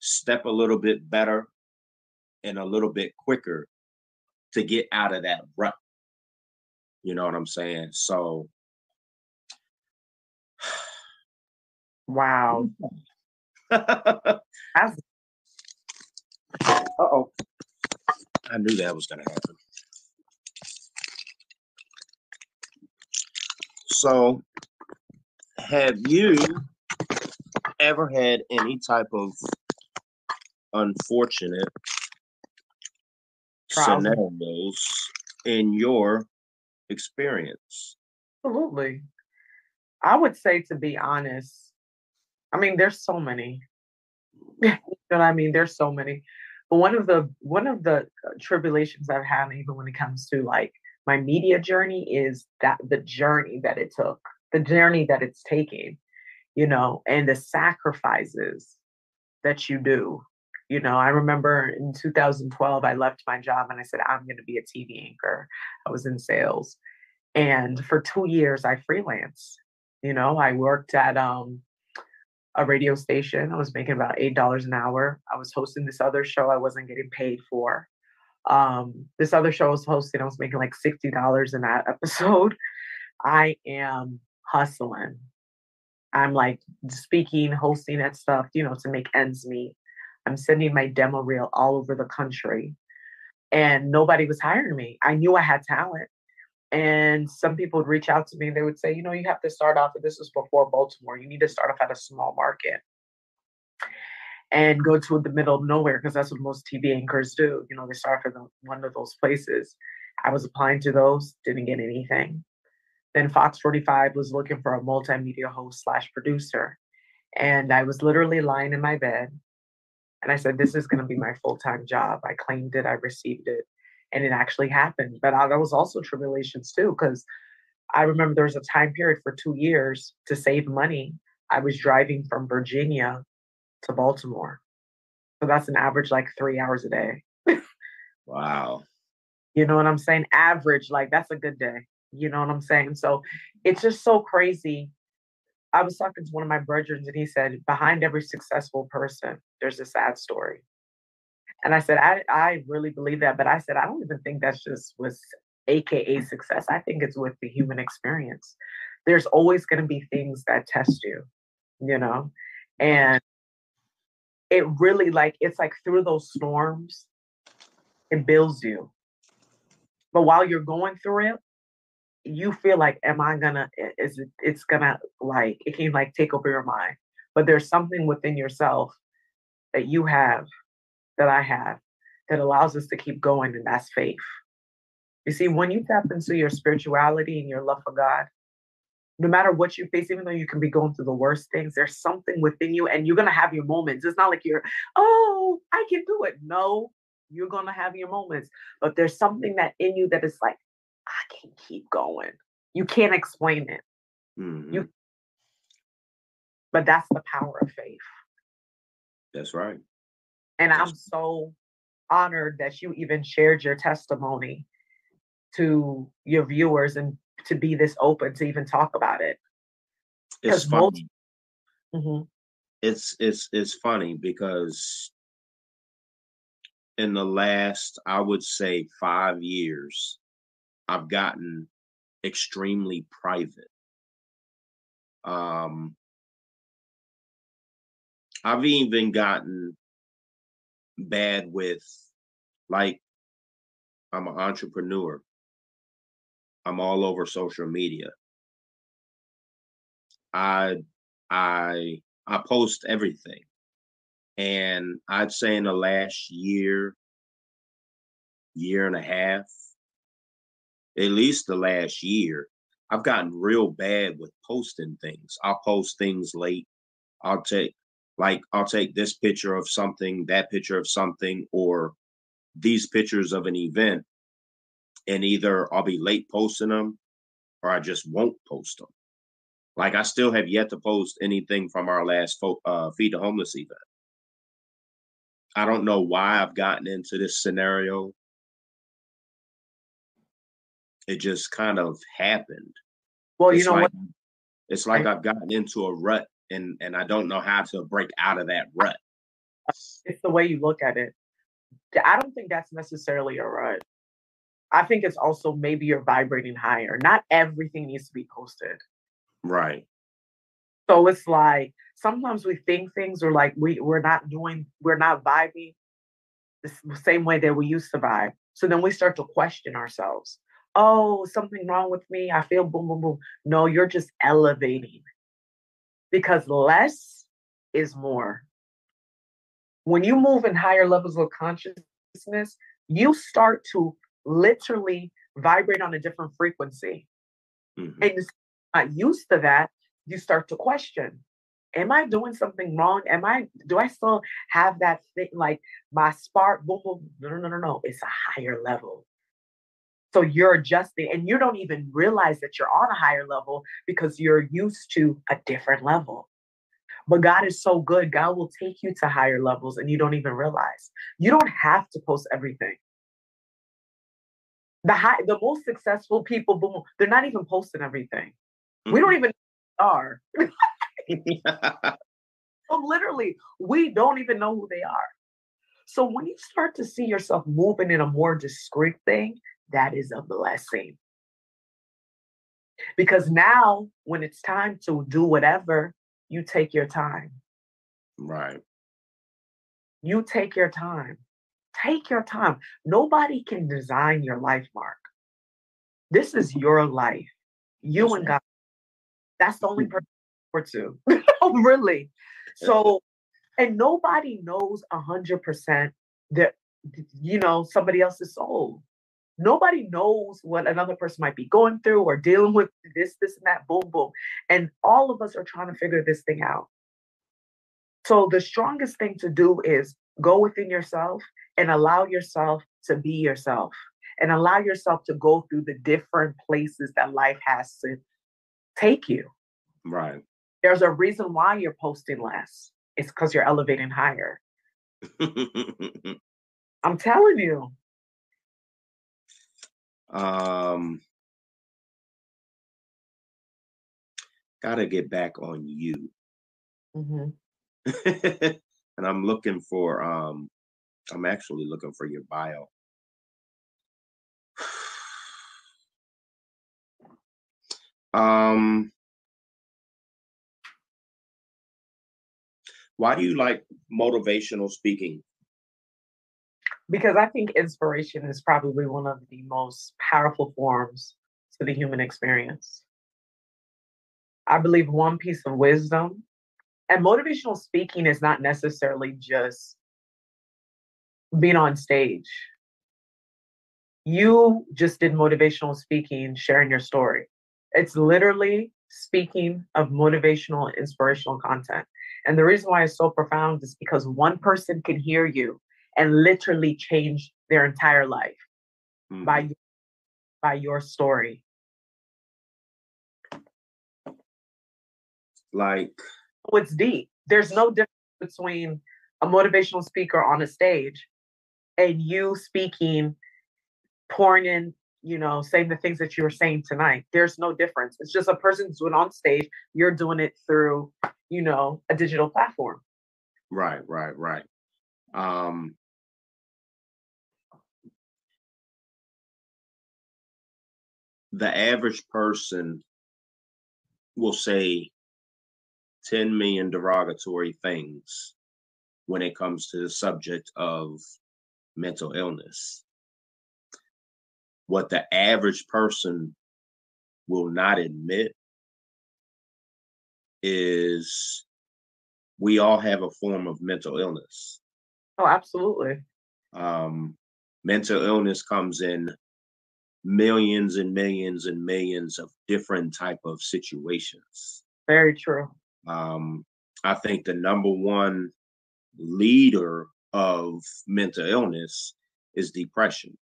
step a little bit better and a little bit quicker to get out of that rut you know what i'm saying so Wow. uh oh. I knew that was going to happen. So, have you ever had any type of unfortunate scenarios in your experience? Absolutely. I would say, to be honest, I mean, there's so many. you know what I mean? There's so many. But one of the one of the uh, tribulations I've had, even when it comes to like my media journey, is that the journey that it took, the journey that it's taking, you know, and the sacrifices that you do. You know, I remember in 2012, I left my job and I said, I'm going to be a TV anchor. I was in sales. And for two years, I freelanced. You know, I worked at um, a radio station. I was making about eight dollars an hour. I was hosting this other show I wasn't getting paid for. Um, this other show I was hosting, I was making like sixty dollars in that episode. I am hustling. I'm like speaking, hosting that stuff, you know, to make ends meet. I'm sending my demo reel all over the country. And nobody was hiring me. I knew I had talent. And some people would reach out to me. and They would say, you know, you have to start off, this was before Baltimore, you need to start off at a small market and go to the middle of nowhere because that's what most TV anchors do. You know, they start from one of those places. I was applying to those, didn't get anything. Then Fox 45 was looking for a multimedia host slash producer. And I was literally lying in my bed. And I said, This is going to be my full time job. I claimed it, I received it and it actually happened. But I, there was also tribulations too, because I remember there was a time period for two years to save money. I was driving from Virginia to Baltimore. So that's an average like three hours a day. wow. You know what I'm saying? Average, like that's a good day. You know what I'm saying? So it's just so crazy. I was talking to one of my brothers and he said, behind every successful person, there's a sad story. And I said, I, I really believe that. But I said, I don't even think that's just with AKA success. I think it's with the human experience. There's always going to be things that test you, you know? And it really like, it's like through those storms, it builds you. But while you're going through it, you feel like, am I gonna, is it, it's gonna like, it can like take over your mind. But there's something within yourself that you have that I have that allows us to keep going, and that's faith. You see, when you tap into your spirituality and your love for God, no matter what you face, even though you can be going through the worst things, there's something within you, and you're gonna have your moments. It's not like you're, oh, I can do it. No, you're gonna have your moments, but there's something that in you that is like, I can keep going. You can't explain it. Mm-hmm. You, but that's the power of faith. That's right. And I'm so honored that you even shared your testimony to your viewers and to be this open to even talk about it. It's funny. Most, mm-hmm. It's it's it's funny because in the last, I would say, five years, I've gotten extremely private. Um, I've even gotten bad with, like, I'm an entrepreneur. I'm all over social media. I I I post everything. And I'd say in the last year, year and a half, at least the last year, I've gotten real bad with posting things. I'll post things late. I'll take like I'll take this picture of something, that picture of something, or these pictures of an event, and either I'll be late posting them or I just won't post them. Like I still have yet to post anything from our last fo- uh, feed the homeless event. I don't know why I've gotten into this scenario. It just kind of happened. Well, you know like what? it's like I've gotten into a rut and and I don't know how to break out of that rut. It's the way you look at it. I don't think that's necessarily a rut. I think it's also maybe you're vibrating higher. Not everything needs to be posted. Right. So it's like sometimes we think things are like we we're not doing we're not vibing the same way that we used to vibe. So then we start to question ourselves. Oh, something wrong with me. I feel boom boom boom. No, you're just elevating because less is more. When you move in higher levels of consciousness, you start to literally vibrate on a different frequency. Mhm. And you're not used to that, you start to question. Am I doing something wrong? Am I do I still have that thing like my spark? Boom, boom. No, no, no, no, no. It's a higher level. So you're adjusting and you don't even realize that you're on a higher level because you're used to a different level. But God is so good. God will take you to higher levels and you don't even realize. You don't have to post everything. The high, the most successful people, boom, they're not even posting everything. We don't mm-hmm. even know who they are. So literally, we don't even know who they are. So when you start to see yourself moving in a more discreet thing, that is a blessing. Because now, when it's time to do whatever, you take your time. right. You take your time. Take your time. Nobody can design your life, Mark. This is mm-hmm. your life. You and. God. That's the only mm-hmm. person for two. oh, really? So, and nobody knows a hundred percent that you know somebody else's soul. Nobody knows what another person might be going through or dealing with this, this, and that, boom, boom. And all of us are trying to figure this thing out. So the strongest thing to do is go within yourself and allow yourself to be yourself and allow yourself to go through the different places that life has to take you. Right. There's a reason why you're posting less. It's because you're elevating higher. I'm telling you. um gotta get back on you. Mhm. and I'm looking for um I'm actually looking for your bio. Um why do you like motivational speaking? Because I think inspiration is probably one of the most powerful forms to the human experience. I believe one piece of wisdom and motivational speaking is not necessarily just being on stage. You just did motivational speaking, sharing your story. It's literally speaking of motivational, inspirational content. And the reason why it's so profound is because one person can hear you and literally change their entire life Mhm. by by your story. like it's deep. There's no difference between a motivational speaker on a stage and you speaking, pouring in, you know, saying the things that you were saying tonight. There's no difference. It's just a person's doing on stage. You're doing it through, you know, a digital platform. Right, right, right. Um, the average person will say 10 million derogatory things when it comes to the subject of mental illness. What the average person will not admit is we all have a form of mental illness. Oh, absolutely. Um, mental illness comes in millions and millions and millions of different type of situations. Very true. Um, I think the number one leader of mental illness is depression.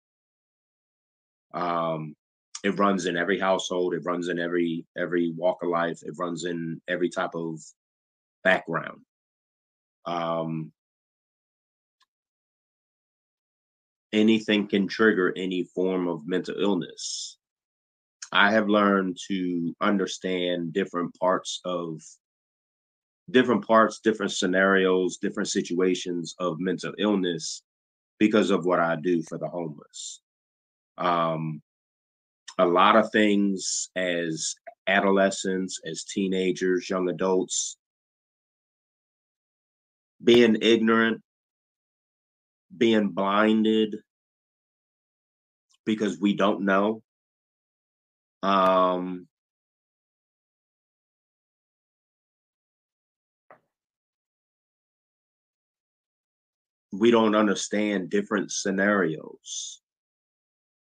Um, it runs in every household. It runs in every every walk of life. It runs in every type of background. Um, anything can trigger any form of mental illness. I have learned to understand different parts of different parts, different scenarios, different situations of mental illness because of what I do for the homeless. Um, a lot of things as adolescents, as teenagers, young adults, being ignorant, being blinded because we don't know. Um, we don't understand different scenarios.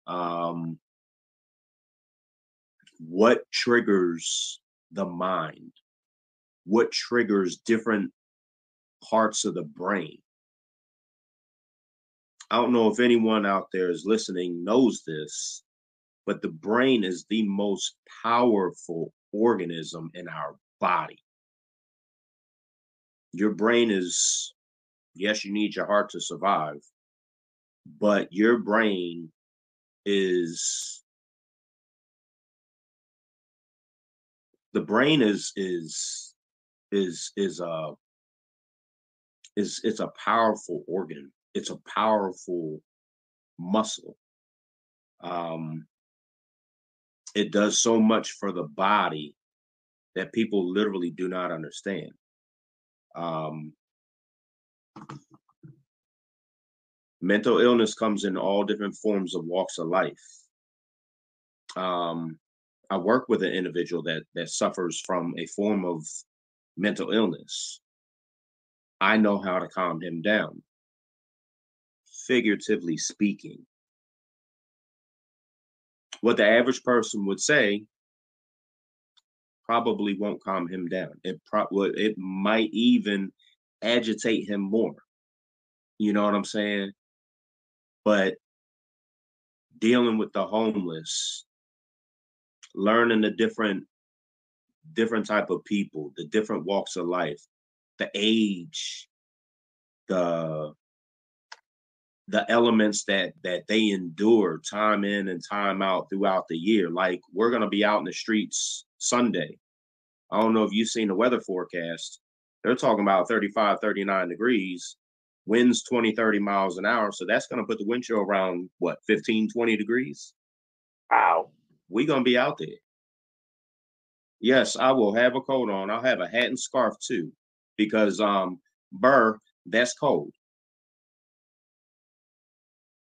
Um, what triggers the mind? What triggers different parts of the brain? I don't know if anyone out there is listening knows this, but the brain is the most powerful organism in our body. Your brain is, yes, you need your heart to survive, but your brain is the brain is is is is a is it's a powerful organ it's a powerful muscle. Um, it does so much for the body that people literally do not understand. Um, mental illness comes in all different forms of walks of life. Um, I work with an individual that that suffers from a form of mental illness. I know how to calm him down figuratively speaking. What the average person would say probably won't calm him down. It pro- it might even agitate him more. You know what I'm saying? But dealing with the homeless, learning the different different type of people, the different walks of life, the age, the the elements that that they endure time in and time out throughout the year. Like we're gonna be out in the streets Sunday. I don't know if you've seen the weather forecast. They're talking about 35, 39 degrees, winds 20, 30 miles an hour. So that's gonna put the wind chill around what 15, 20 degrees. Wow. we gonna be out there. Yes, I will have a coat on. I'll have a hat and scarf too, because um burr, that's cold.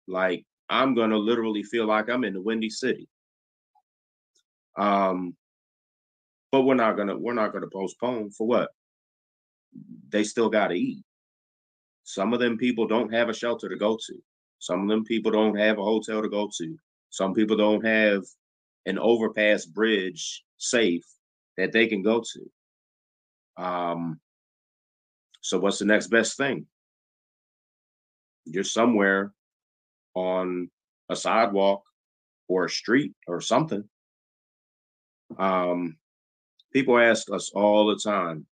Like I'm gonna literally feel like I'm in the Windy City. Um, but we're not gonna we're not gonna postpone for what? They still gotta eat. Some of them people don't have a shelter to go to. Some of them people don't have a hotel to go to. Some people don't have an overpass bridge safe that they can go to. Um, so what's the next best thing? You're somewhere on a sidewalk or a street or something. Um, people ask us all the time,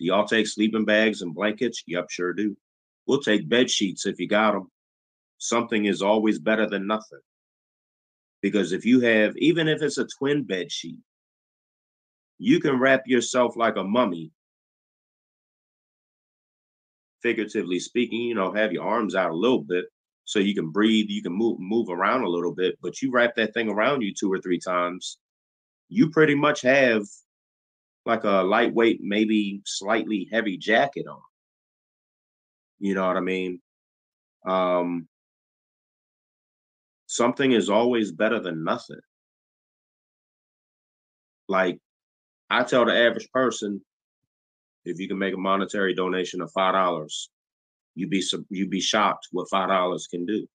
do y'all take sleeping bags and blankets? Yep, sure do. We'll take bed sheets if you got them. Something is always better than nothing. Because if you have, even if it's a twin bed sheet, you can wrap yourself like a mummy figuratively speaking, you know, have your arms out a little bit, so you can breathe, you can move move around a little bit, but you wrap that thing around you two or three times, you pretty much have like a lightweight, maybe slightly heavy jacket on. You know what I mean? Um, something is always better than nothing. Like I tell the average person, if you can make a monetary donation of five dollars, you'd be you'd be shocked what five dollars can do.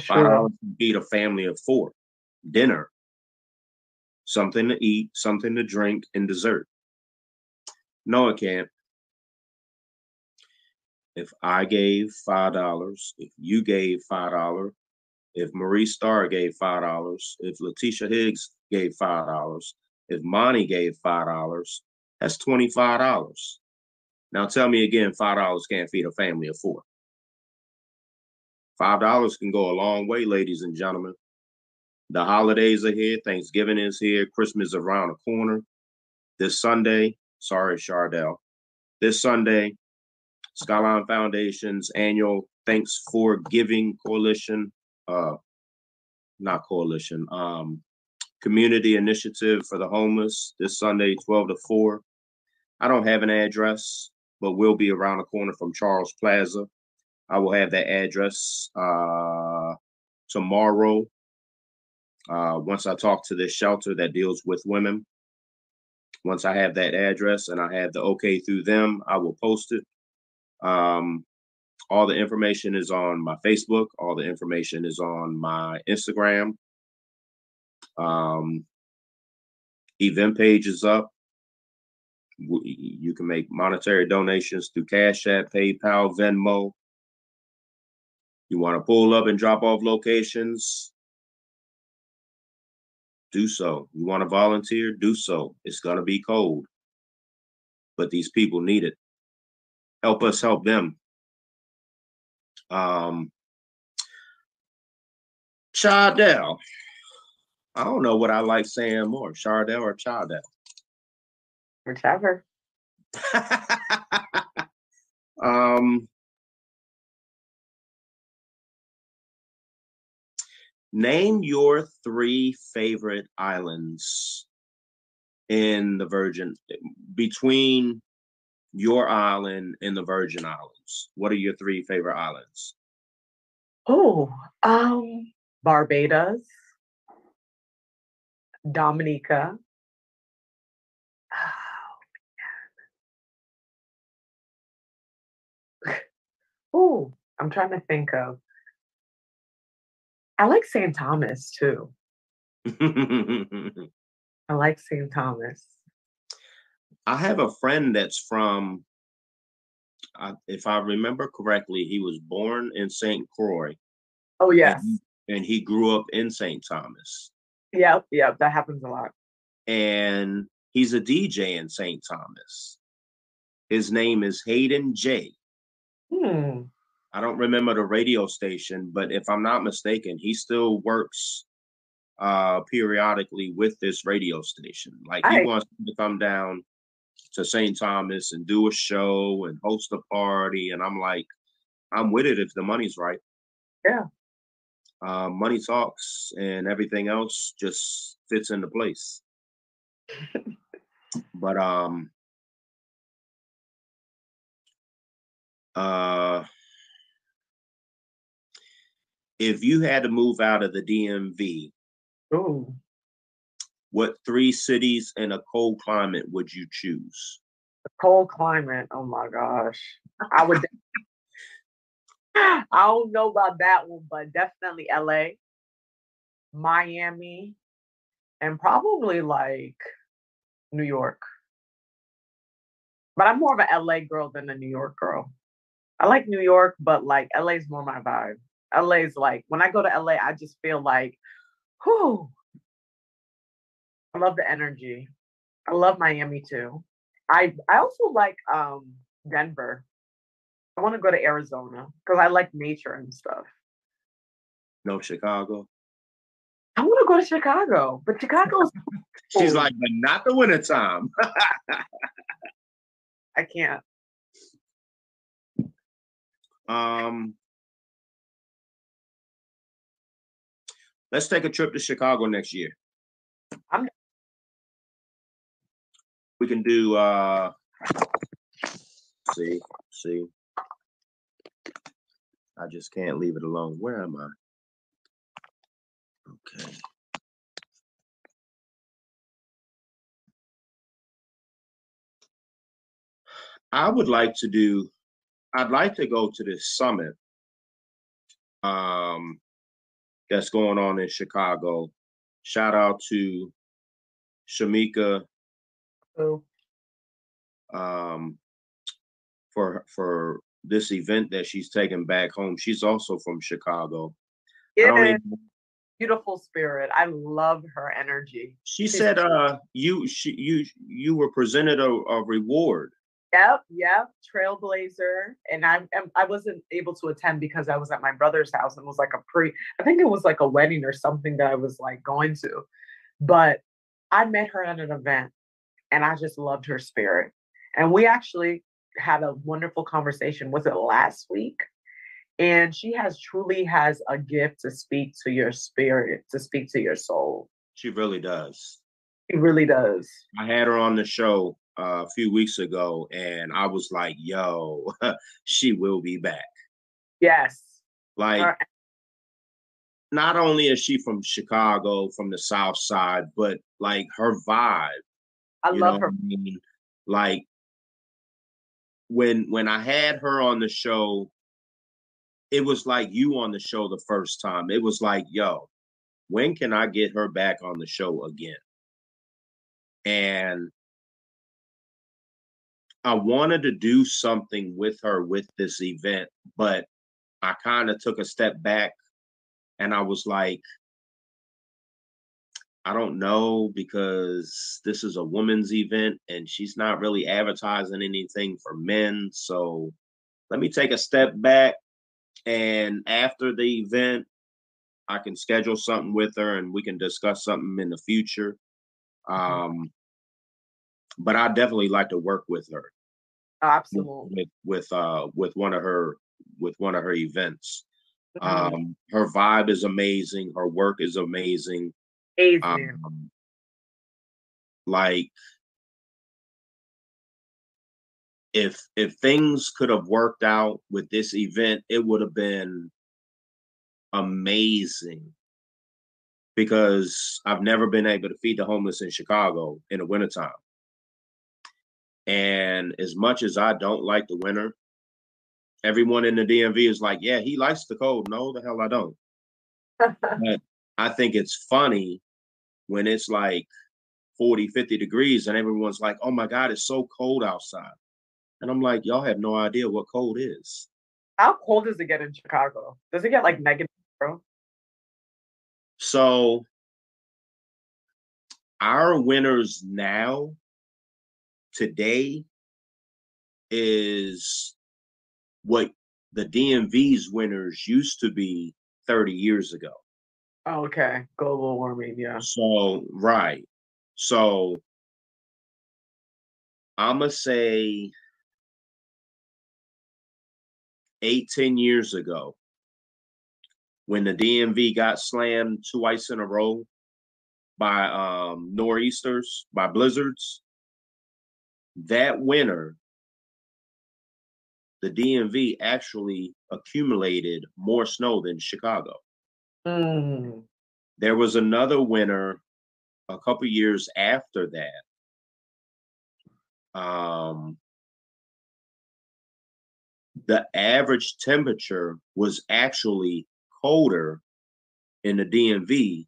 Five dollars can feed a family of four, dinner, something to eat, something to drink, and dessert. No, it can't. If I gave five dollars, if you gave five dollars, if Marie Starr gave five dollars, if Letitia Higgs gave five dollars, if Monty gave five dollars, that's twenty-five dollars. Now tell me again, five dollars can't feed a family of four. Five dollars can go a long way, ladies and gentlemen. The holidays are here, Thanksgiving is here, Christmas is around the corner. This Sunday, sorry, Chardell. This Sunday, Skyline Foundation's annual Thanks for Giving Coalition, uh, not coalition, um, community initiative for the homeless this Sunday, 12 to 4. I don't have an address, but we'll be around the corner from Charles Plaza. I will have that address uh, tomorrow. Uh, once I talk to this shelter that deals with women, once I have that address and I have the okay through them, I will post it. Um, all the information is on my Facebook. All the information is on my Instagram. Um, event page is up. You can make monetary donations through Cash App, PayPal, Venmo. You want to pull up and drop off locations? Do so. You want to volunteer? Do so. It's going to be cold, but these people need it. Help us help them. Um, Chardell. I don't know what I like saying more, Chardell or Chardell. Whichever. um, name your three favorite islands in the Virgin between your island and the Virgin Islands. What are your three favorite islands? Oh, um, Barbados, Dominica. Oh, I'm trying to think of. I like St. Thomas too. I like St. Thomas. I have a friend that's from, uh, if I remember correctly, he was born in St. Croix. Oh, yes. And he, and he grew up in St. Thomas. Yep, yep, that happens a lot. And he's a DJ in St. Thomas. His name is Hayden J. Hmm. I don't remember the radio station, but if I'm not mistaken, he still works uh periodically with this radio station. Like he I, wants to come down to St. Thomas and do a show and host a party. And I'm like, I'm with it if the money's right. Yeah. Uh, money talks and everything else just fits into place. but um uh if you had to move out of the DMV, Ooh. what three cities in a cold climate would you choose? A cold climate. Oh my gosh. I would I don't know about that one, but definitely LA, Miami, and probably like New York. But I'm more of an LA girl than a New York girl. I like New York, but like LA is more my vibe. LA's like when I go to LA, I just feel like, whoo. I love the energy. I love Miami too. I I also like um Denver. I want to go to Arizona because I like nature and stuff. No Chicago. I want to go to Chicago, but Chicago's. She's like, but not the winter time. I can't. Um, Let's take a trip to Chicago next year. I'm- we can do uh see, see. I just can't leave it alone. Where am I? Okay. I would like to do, I'd like to go to this summit um, that's going on in Chicago. Shout out to Shamika Oh, um, for for this event that she's taking back home. She's also from Chicago. I even- beautiful spirit. I love her energy. she said, "Uh, you she you you were presented a, a reward." Yep, yep, trailblazer. And I am- I wasn't able to attend because I was at my brother's house and it was like a pre. I think it was like a wedding or something that I was like going to, but I met her at an event, and I just loved her spirit. And we actually had a wonderful conversation. Was it last week? And she has truly has a gift to speak to your spirit, to speak to your soul. She really does. She really does. I had her on the show uh, a few weeks ago, and I was like, "Yo, she will be back." Yes. Like, not only is she from Chicago, from the South Side, but like her vibe. I love her. I mean? Like when when I had her on the show, it was like you on the show the first time. It was like, yo, when can I get her back on the show again? And I wanted to do something with her with this event, but I kind of took a step back and I was like, I don't know because this is a woman's event and she's not really advertising anything for men. So let me take a step back. And after the event, I can schedule something with her and we can discuss something in the future. Um, but I definitely like to work with her Absolutely. with with uh with one of her with one of her events. Mhm. Um, her vibe is amazing. Her work is amazing. Amazing. Um, like if if things could have worked out with this event, it would have been amazing. Because I've never been able to feed the homeless in Chicago in the wintertime. And as much as I don't like the winter, everyone in the DMV is like, yeah, he likes the cold. No, the hell I don't. But I think it's funny when it's like 40, 50 degrees and everyone's like, oh my God, it's so cold outside. And I'm like, y'all have no idea what cold is. How cold does it get in Chicago? Does it get like negative, bro? So our winners now, today, is what the DMV's winners used to be 30 years ago. Oh, okay. Global warming, yeah. So, right. So, I'm going to say eight, 10 years ago, when the DMV got slammed twice in a row by um, nor'easters, by blizzards, that winter, the DMV actually accumulated more snow than Chicago. Mm. There was another winter a couple years after that. Um, the average temperature was actually colder in the DMV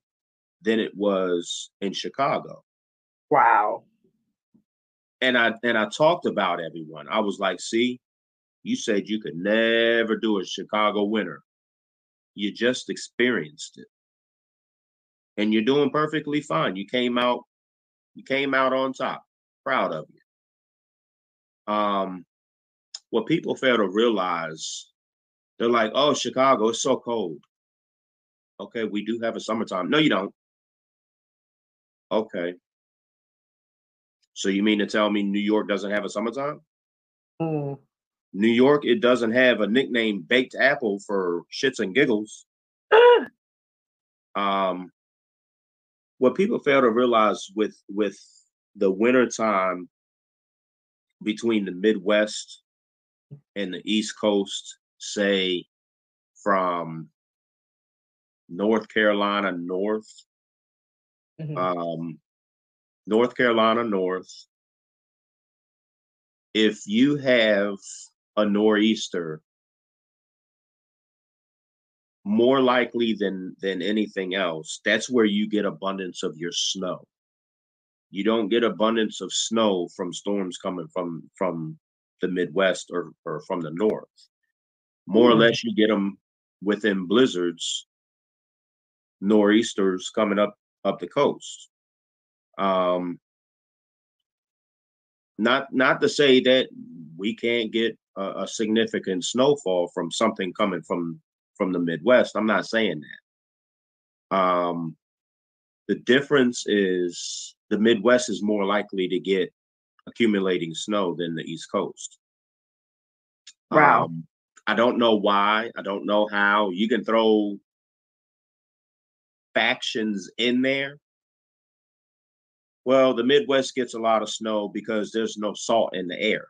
than it was in Chicago. Wow. And I and I talked about everyone. I was like, see, you said you could never do a Chicago winter. You just experienced it. And you're doing perfectly fine. You came out, you came out on top. Proud of you. Um, what people fail to realize, they're like, oh, Chicago, it's so cold. Okay, we do have a summertime. No, you don't. Okay. So you mean to tell me New York doesn't have a summertime? Mm. New York, it doesn't have a nickname baked apple for shits and giggles. Um, what people fail to realize with with the winter time between the Midwest and the East Coast, say from North Carolina north, Mhm. um, North Carolina north. If you have a nor'easter, more likely than than anything else, that's where you get abundance of your snow. You don't get abundance of snow from storms coming from from the Midwest or or from the north. More or Mm. less, you get them within blizzards, nor'easters coming up up the coast. Um, not not to say that we can't get a, a significant snowfall from something coming from from the Midwest. I'm not saying that. Um, the difference is the Midwest is more likely to get accumulating snow than the East Coast. Wow. Um, I don't know why. I don't know how. You can throw factions in there. Well, the Midwest gets a lot of snow because there's no salt in the air.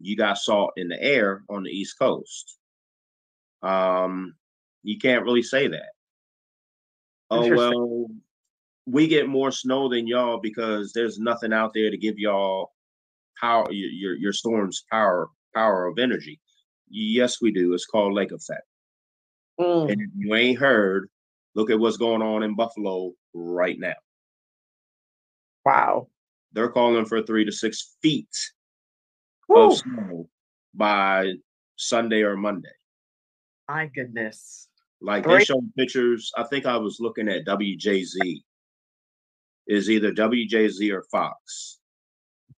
You got salt in the air on the East Coast. Um, you can't really say that. Oh well, we get more snow than y'all because there's nothing out there to give y'all power your your, storm's power power of energy. Yes, we do. It's called lake effect. Mm. And if you ain't heard, look at what's going on in Buffalo right now. Wow. They're calling for three to six feet Whew. of snow by Sunday or Monday. My goodness. Like they Great. showed pictures. I think I was looking at WJZ. Is either WJZ or Fox,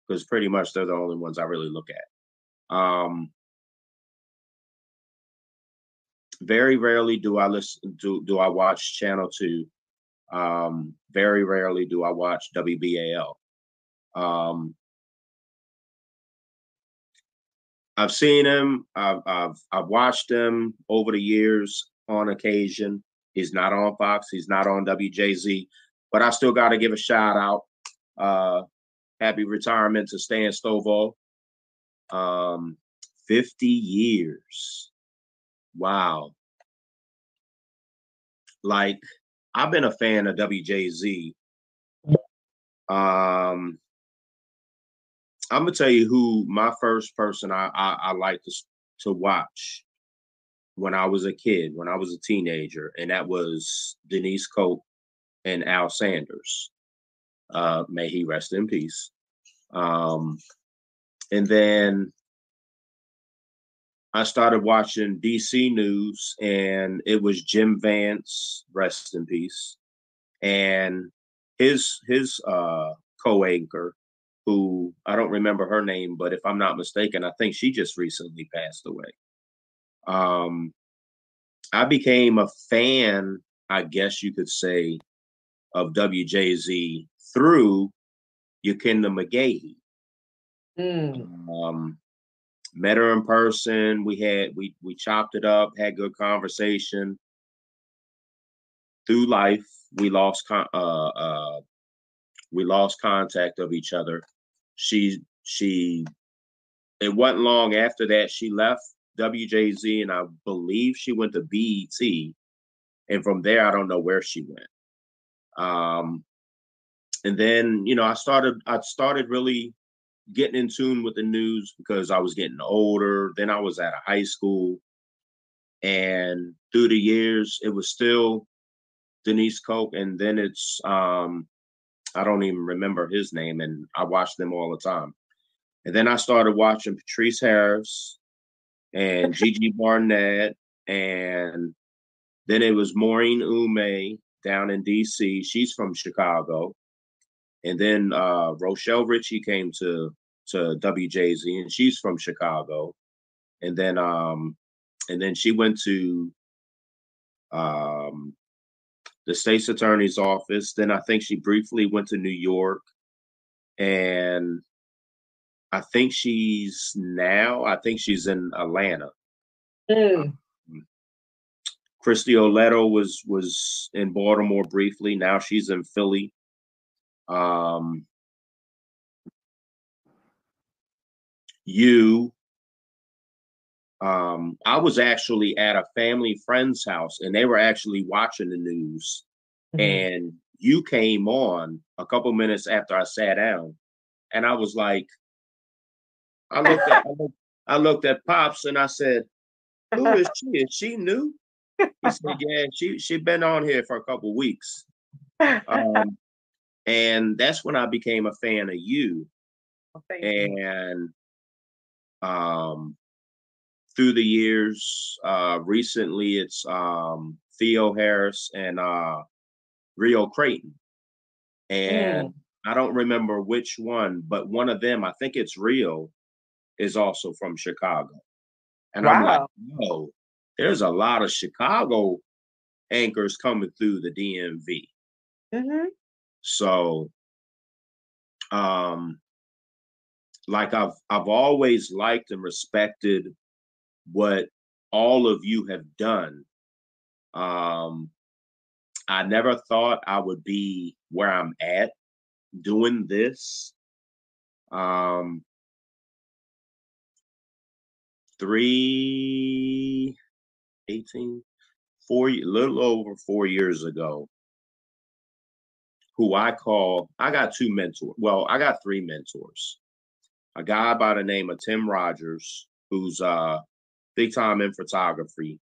because pretty much they're the only ones I really look at. Um, very rarely do I listen do do I watch Channel Two. Um, very rarely do I watch WBAL. Um, I've seen him. I've, I've I've watched him over the years on occasion. He's not on Fox. He's not on WJZ, but I still got to give a shout out. Uh, happy retirement to Stan Stovall. Um, fifty years. Wow. Like I've been a fan of WJZ. Um, I'm gonna tell you who my first person I I, I like to to watch when I was a kid, when I was a teenager, and that was Denise Koch and Al Sanders. Uh, may he rest in peace. Um, and then I started watching DC News, and it was Jim Vance, rest in peace, and his his uh, co-anchor, who I don't remember her name, but if I'm not mistaken, I think she just recently passed away. Um, I became a fan, I guess you could say, of WJZ through Yakinda McGahee. Mm. Um, met her in person. We had we we chopped it up, had good conversation. Through life, we lost con- uh uh we lost contact of each other. She she it wasn't long after that she left WJZ and I believe she went to BET. And from there I don't know where she went. Um and then, you know, I started I started really getting in tune with the news because I was getting older. Then I was at a high school. And through the years, it was still Denise Koch. And then it's, um, I don't even remember his name. And I watched them all the time. And then I started watching Patrice Harris and Gigi Barnett. And then it was Maureen Umeh down in DC. She's from Chicago. And then uh, Rochelle Ritchie came to to WJZ, and she's from Chicago. And then um, and then she went to um, the state's attorney's office. Then I think she briefly went to New York, and I think she's now. I think she's in Atlanta. Mm. Christie Ileto was was in Baltimore briefly. Now she's in Philly. Um, you um, I was actually at a family friend's house and they were actually watching the news. Mm-hmm. And you came on a couple minutes after I sat down. And I was like, I looked at I looked, I looked at Pops and I said, Who is she? Is she new? He said, Yeah, she she been on here for a couple weeks. Um, and that's when I became a fan of you. Oh, and um through the years. Uh, recently, it's um, Theo Harris and uh, Rio Creighton. And mm. I don't remember which one, but one of them, I think it's Rio, is also from Chicago. And wow. I'm like, no, there's a lot of Chicago anchors coming through the DMV. Mm-hmm. So, um, like I've I've always liked and respected what all of you have done. Um, I never thought I would be where I'm at doing this. Um, three, 18, four, a little over four years ago, who I call, I got two mentors. Well, I got three mentors. A guy by the name of Tim Rogers, who's uh, big time in photography.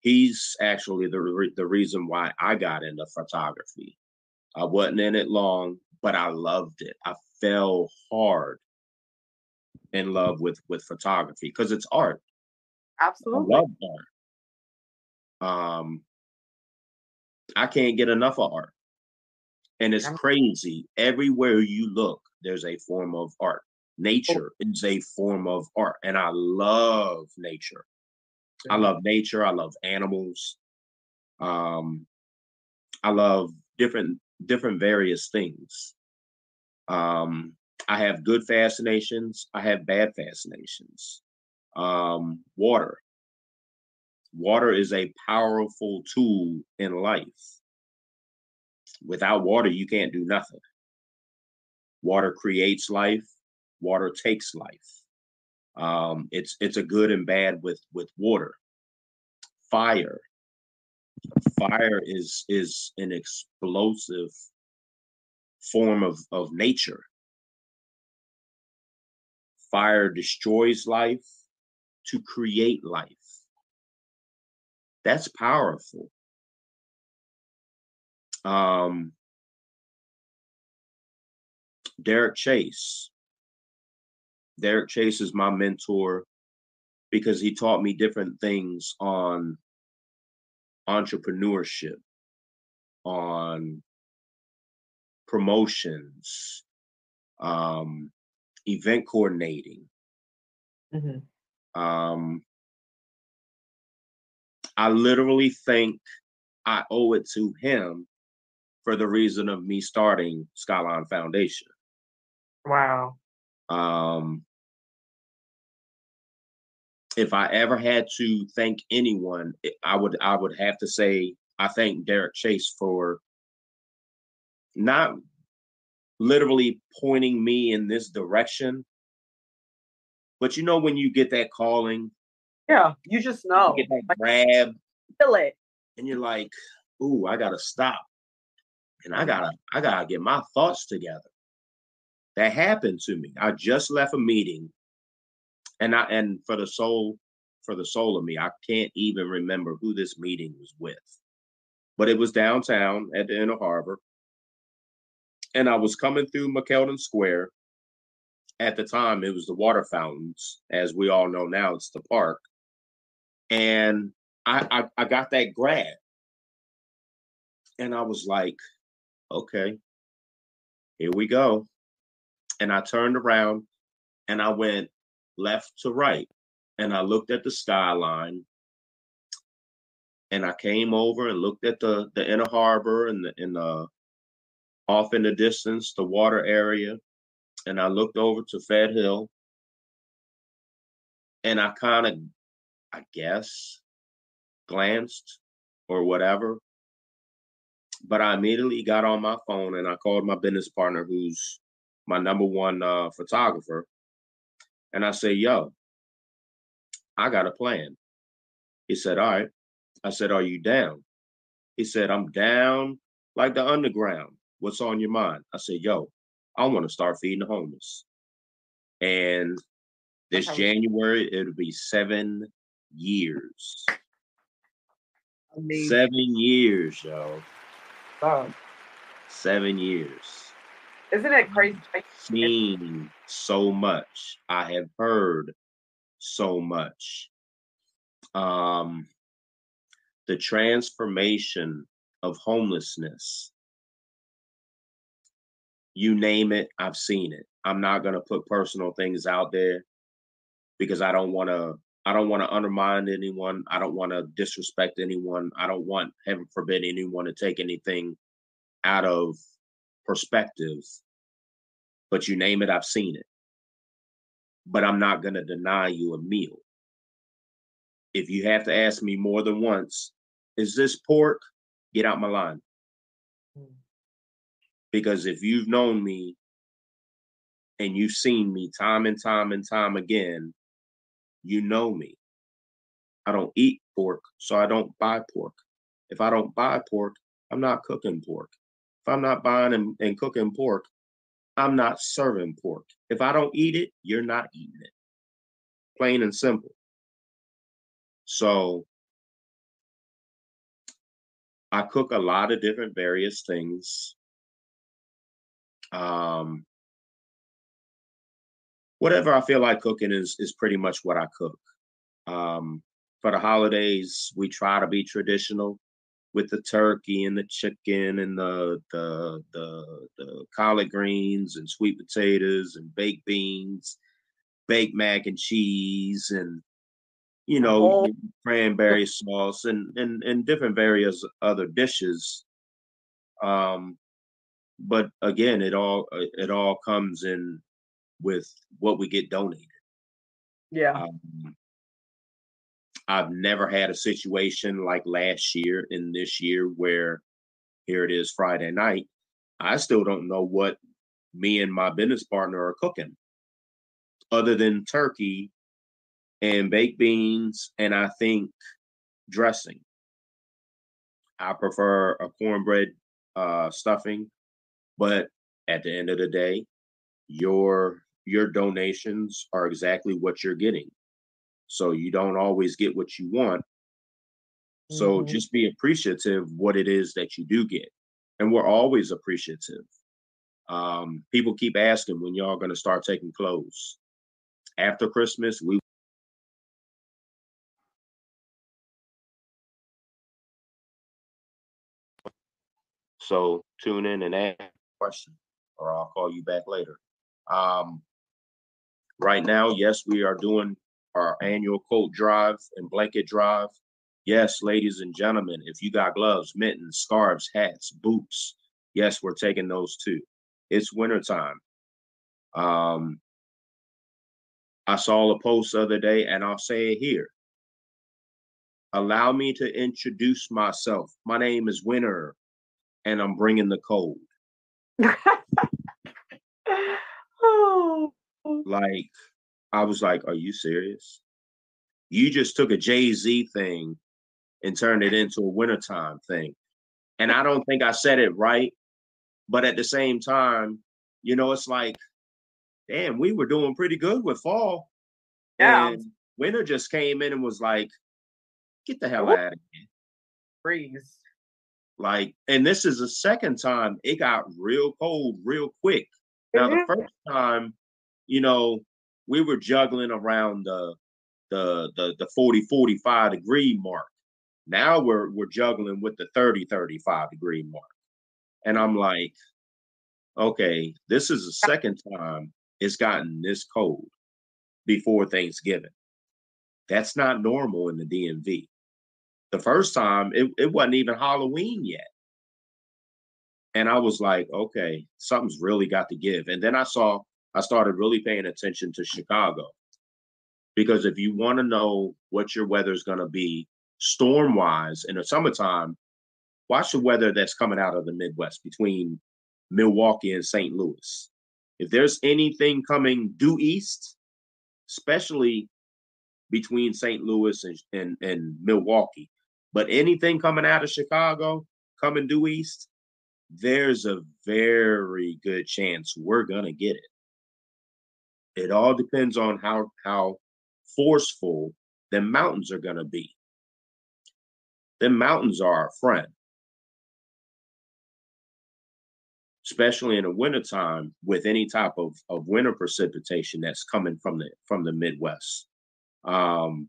He's actually the re- the reason why I got into photography. I wasn't in it long, but I loved it. I fell hard in love with with photography because it's art. Absolutely, I love art. Um, I can't get enough of art, and it's crazy. Everywhere you look, there's a form of art. Oh. nature is a form of art and i love nature. I love nature. I love animals. Um i love different different various things. Um i have good fascinations. I have bad fascinations. Um water. Water is a powerful tool in life without water you can't do nothing water creates life water takes life. Um, it's it's a good and bad with with water. Fire. Fire is is an explosive form of, of nature. Fire destroys life to create life. That's powerful. Um, Derek Chase, Derek Chase is my mentor because he taught me different things on entrepreneurship, on promotions, um, event coordinating. Mm-hmm. Um, I literally think I owe it to him for the reason of me starting Skyline Foundation. Wow. Um, if I ever had to thank anyone, I would I would have to say I thank Derek Chase for not literally pointing me in this direction. But you know when you get that calling, yeah, you just know. You get that grab, feel it, and you're like, "Ooh, I gotta stop, and I gotta I gotta get my thoughts together." That happened to me. I just left a meeting and I and for the soul for the soul of me, I can't even remember who this meeting was with, but it was downtown at the Inner Harbor, and I was coming through McKeldin Square. At the time, it was the water fountains, as we all know now. It's the park, and I I, I got that grab, and I was like, okay, here we go, and I turned around and I went, left to right. And I looked at the skyline and I came over and looked at the the inner harbor and the in the uh, off in the distance, the water area. And I looked over to Fed Hill. And I kind of, I guess, glanced or whatever. But I immediately got on my phone and I called my business partner, who's my number one uh, photographer. And I say, yo, I got a plan. He said, all right. I said, are you down? He said, I'm down like the underground. What's on your mind? I said, yo, I want to start feeding the homeless. And this okay. January, it'll be seven years. Amazing. Seven years, yo. Wow. Seven years. Isn't it crazy? I've seen so much. I have heard so much. Um, the transformation of homelessness. You name it, I've seen it. I'm not going to put personal things out there because I don't want to I don't want to undermine anyone. I don't want to disrespect anyone. I don't want, heaven forbid, anyone to take anything out of perspective. But you name it, I've seen it. But I'm not going to deny you a meal. If you have to ask me more than once, is this pork? Get out my line. Hmm. Because if you've known me and you've seen me time and time and time again, you know me. I don't eat pork, so I don't buy pork. If I don't buy pork, I'm not cooking pork. If I'm not buying and, and cooking pork, I'm not serving pork. If I don't eat it, you're not eating it. Plain and simple. So I cook a lot of different various things. Um, whatever I feel like cooking is is pretty much what I cook. Um, for the holidays, we try to be traditional with the turkey and the chicken and the the the, the collard greens and sweet potatoes and baked beans, baked mac and cheese and you know oh. cranberry sauce and and and different various other dishes. Um, but again, it all it all comes in with what we get donated. Yeah. Um, I've never had a situation like last year and this year where here it is Friday night. I still don't know what me and my business partner are cooking other than turkey and baked beans and I think dressing. I prefer a cornbread uh, stuffing, but at the end of the day, your your donations are exactly what you're getting. So you don't always get what you want. So mm-hmm. just be appreciative what it is that you do get. And we're always appreciative. Um, people keep asking when y'all gonna start taking clothes. After Christmas, we so tune in and ask a question, or I'll call you back later. Um, Right now, yes, we are doing our annual coat drive and blanket drive. Yes, ladies and gentlemen, if you got gloves, mittens, scarves, hats, boots, yes, we're taking those too. It's wintertime. Um, I saw a post the other day, and I'll say it here. Allow me to introduce myself. My name is Winter, and I'm bringing the cold. oh. Like, I was like, are you serious? You just took a Jay Z thing and turned it into a wintertime thing. And I don't think I said it right. But at the same time, you know, it's like, damn, we were doing pretty good with fall. Yeah. And winter just came in and was like, get the hell out of here. Freeze. Like, and this is the second time it got real cold real quick. Now, mm-hmm. the first time you know, we were juggling around the the the, the 40 45 degree mark. Now we're we're juggling with the 30 35 degree mark. And I'm like, okay, this is the second time it's gotten this cold before Thanksgiving. That's not normal in the DMV. The first time it, it wasn't even Halloween yet. And I was like, okay, something's really got to give. And then I saw I started really paying attention to Chicago. Because if you want to know what your weather is going to be, storm wise in the summertime, watch the weather that's coming out of the Midwest between Milwaukee and St. Louis. If there's anything coming due east, especially between St. Louis and, and, and Milwaukee, but anything coming out of Chicago, coming due east, there's a very good chance we're gonna get it. It all depends on how how forceful the mountains are gonna be. The mountains are our friend. Especially in the wintertime with any type of, of winter precipitation that's coming from the from the Midwest. Um,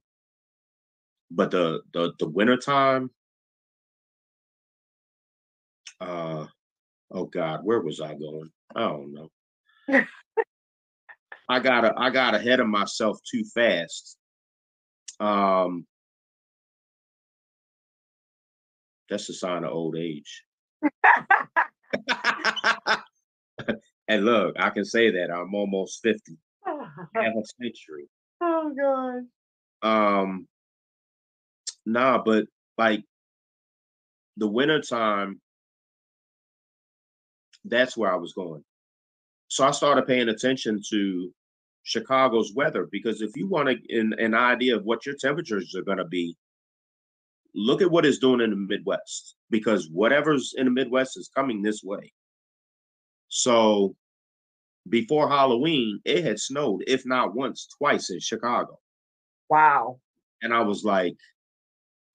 but the the the wintertime, uh oh God, where was I going? I don't know. I got I got ahead of myself too fast. Um that's a sign of old age. and look, I can say that I'm almost 50. Half a century. Oh god. Um nah, but like the wintertime that's where I was going. So I started paying attention to Chicago's weather because if you want to, an, an idea of what your temperatures are going to be, look at what it's doing in the Midwest because whatever's in the Midwest is coming this way. So before Halloween, it had snowed, if not once, twice in Chicago. Wow. And I was like,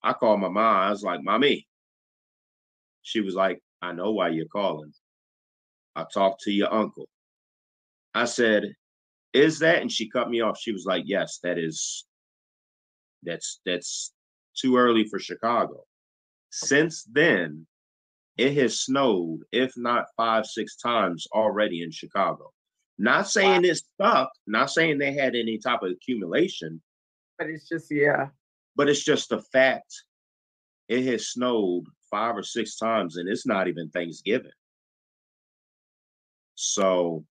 I called my mom. I was like, Mommy. She was like, I know why you're calling. I talked to your uncle. I said, Is that? And she cut me off. She was like, Yes, that is that's that's too early for Chicago. Since then, it has snowed, if not five, six times already in Chicago. Not saying wow. it's stuck, not saying they had any type of accumulation. But it's just, yeah. But it's just a fact. It has snowed five or six times, and it's not even Thanksgiving. So,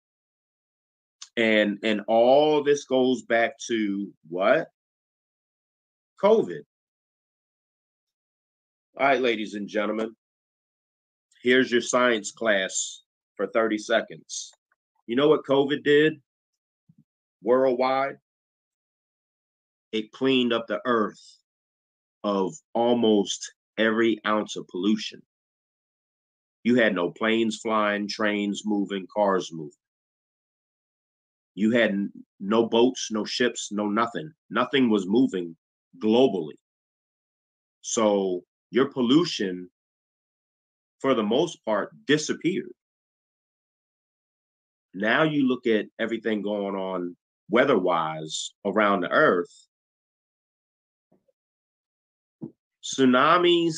and and all this goes back to what? COVID. All right, ladies and gentlemen, here's your science class for 30 seconds. You know what COVID did worldwide? It cleaned up the earth of almost every ounce of pollution. You had no planes flying, trains moving, cars moving. You had no boats, no ships, no nothing. Nothing was moving globally. So your pollution, for the most part, disappeared. Now you look at everything going on weather wise around the earth. Tsunamis,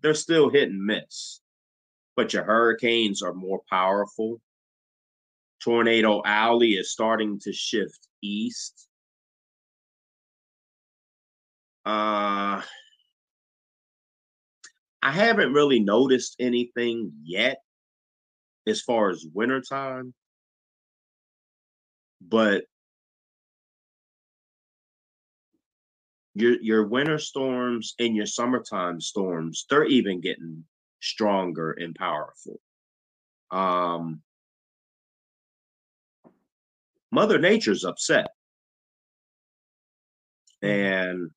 they're still hit and miss but your hurricanes are more powerful. Tornado alley is starting to shift east. Uh, I haven't really noticed anything yet as far as wintertime, but your your winter storms and your summertime storms, they're even getting stronger and powerful. Um, Mother Nature's upset. Hmm. And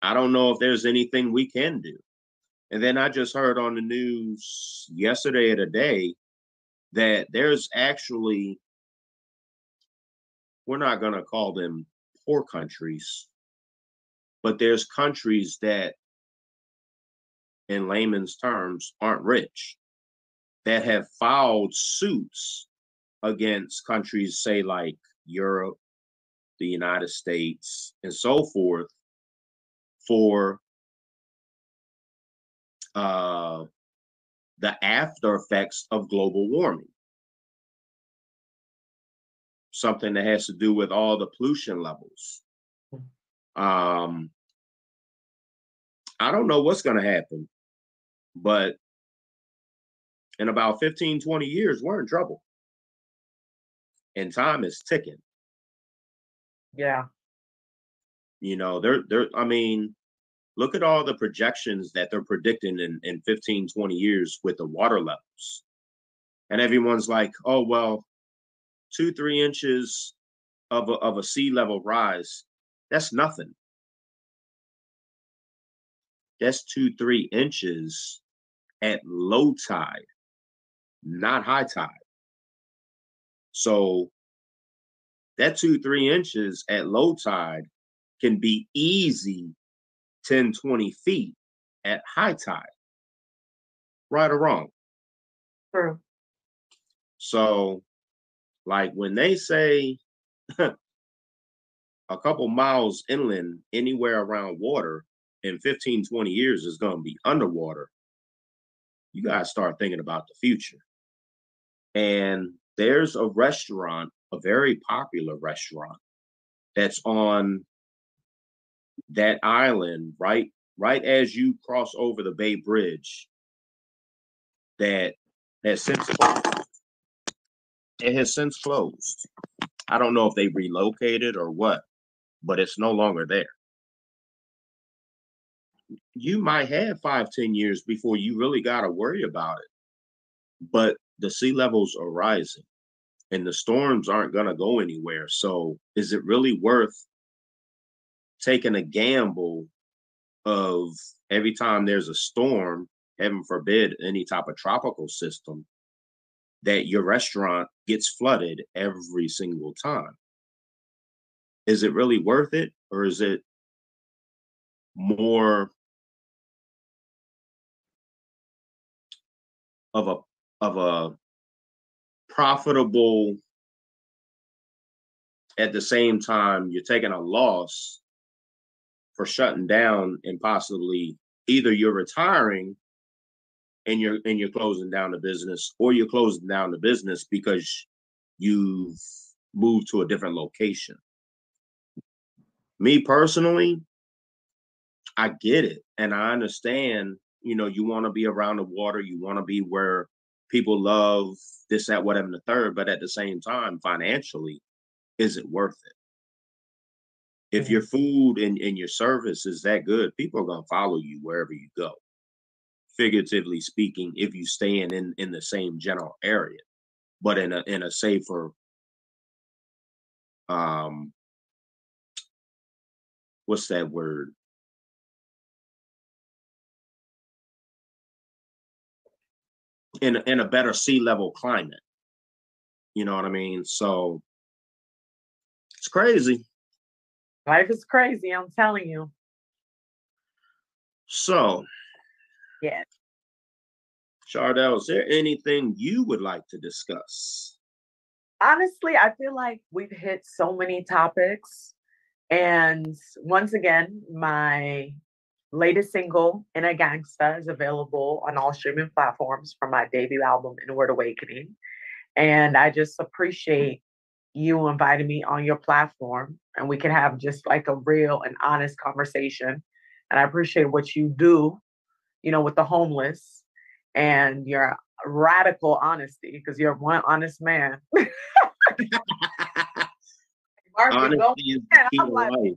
I don't know if there's anything we can do. And then I just heard on the news yesterday or today that there's actually, we're not going to call them poor countries, but there's countries that in layman's terms, aren't rich that have filed suits against countries, say, like Europe, the United States, and so forth, for uh, the after effects of global warming. Something that has to do with all the pollution levels. Um, I don't know what's going to happen. But in about 15, 20 years, we're in trouble. And time is ticking. Yeah. You know, they're they're I mean, Look at all the projections that they're predicting in, in 15, 20 years with the water levels. And everyone's like, oh, well, two, three inches of a, of a sea level rise, that's nothing. That's two, three inches at low tide, not high tide. So that two, three inches at low tide can be easy 10, 20 feet at high tide. Right or wrong? True. So, like when they say a couple miles inland, anywhere around water in 15, 20 years is going to be underwater, you got to start thinking about the future. And there's a restaurant, a very popular restaurant that's on that island right right as you cross over the Bay Bridge that has since closed. It has since closed. I don't know if they relocated or what, but it's no longer there. You might have five, ten years before you really got to worry about it. But the sea levels are rising and the storms aren't going to go anywhere. So is it really worth taking a gamble of every time there's a storm, heaven forbid, any type of tropical system, that your restaurant gets flooded every single time. Is it really worth it? Or is it more of a of a profitable at the same time you're taking a loss for shutting down and possibly either you're retiring and you're and you're closing down the business or you're closing down the business because you've moved to a different location. Me personally i get it and i understand you know you want to be around the water you want to be where people love this that whatever the third but at the same time financially is it worth it if your food and, and your service is that good, people are gonna follow you wherever you go. Figuratively speaking, if you stay in, in in the same general area, but in a in a safer um what's that word? In in a better sea level climate. You know what I mean? So it's crazy. Life is crazy, I'm telling you. So, yeah. Chardell, is there anything you would like to discuss? Honestly, I feel like we've hit so many topics. And once again, my latest single, Inner Gangster, is available on all streaming platforms from my debut album, Inward Awakening. And I just appreciate you inviting me on your platform and we can have just like a real and honest conversation. And I appreciate what you do, you know, with the homeless and your radical honesty because you're one honest man. Honesty is the key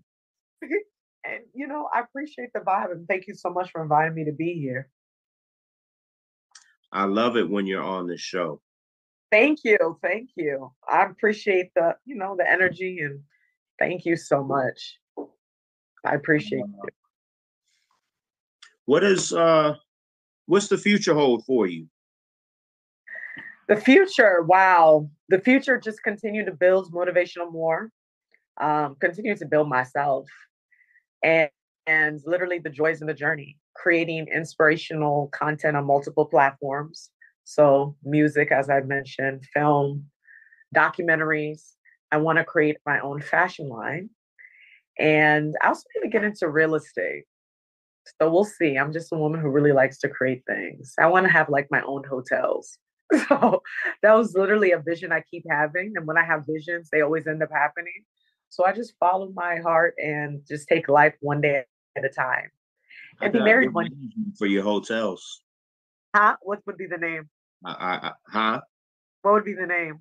and you know, I appreciate the vibe and thank you so much for inviting me to be here. I love it when you're on the show. Thank you. Thank you. I appreciate the, you know, the energy and thank you so much. I appreciate it. What is uh what's the future hold for you? The future, wow. The future just continue to build motivational more. Um, continue to build myself and and literally the joys in the journey, creating inspirational content on multiple platforms so, music, as I mentioned, film, documentaries. I want to create my own fashion line. And I also need to get into real estate. So we'll see. I'm just a woman who really likes to create things. I want to have like my own hotels. So that was literally a vision I keep having. And when I have visions, they always end up happening. So I just follow my heart and just take life one day at a time. And be married one for your hotels. Huh? What would be the name? I, I, huh? What would be the name?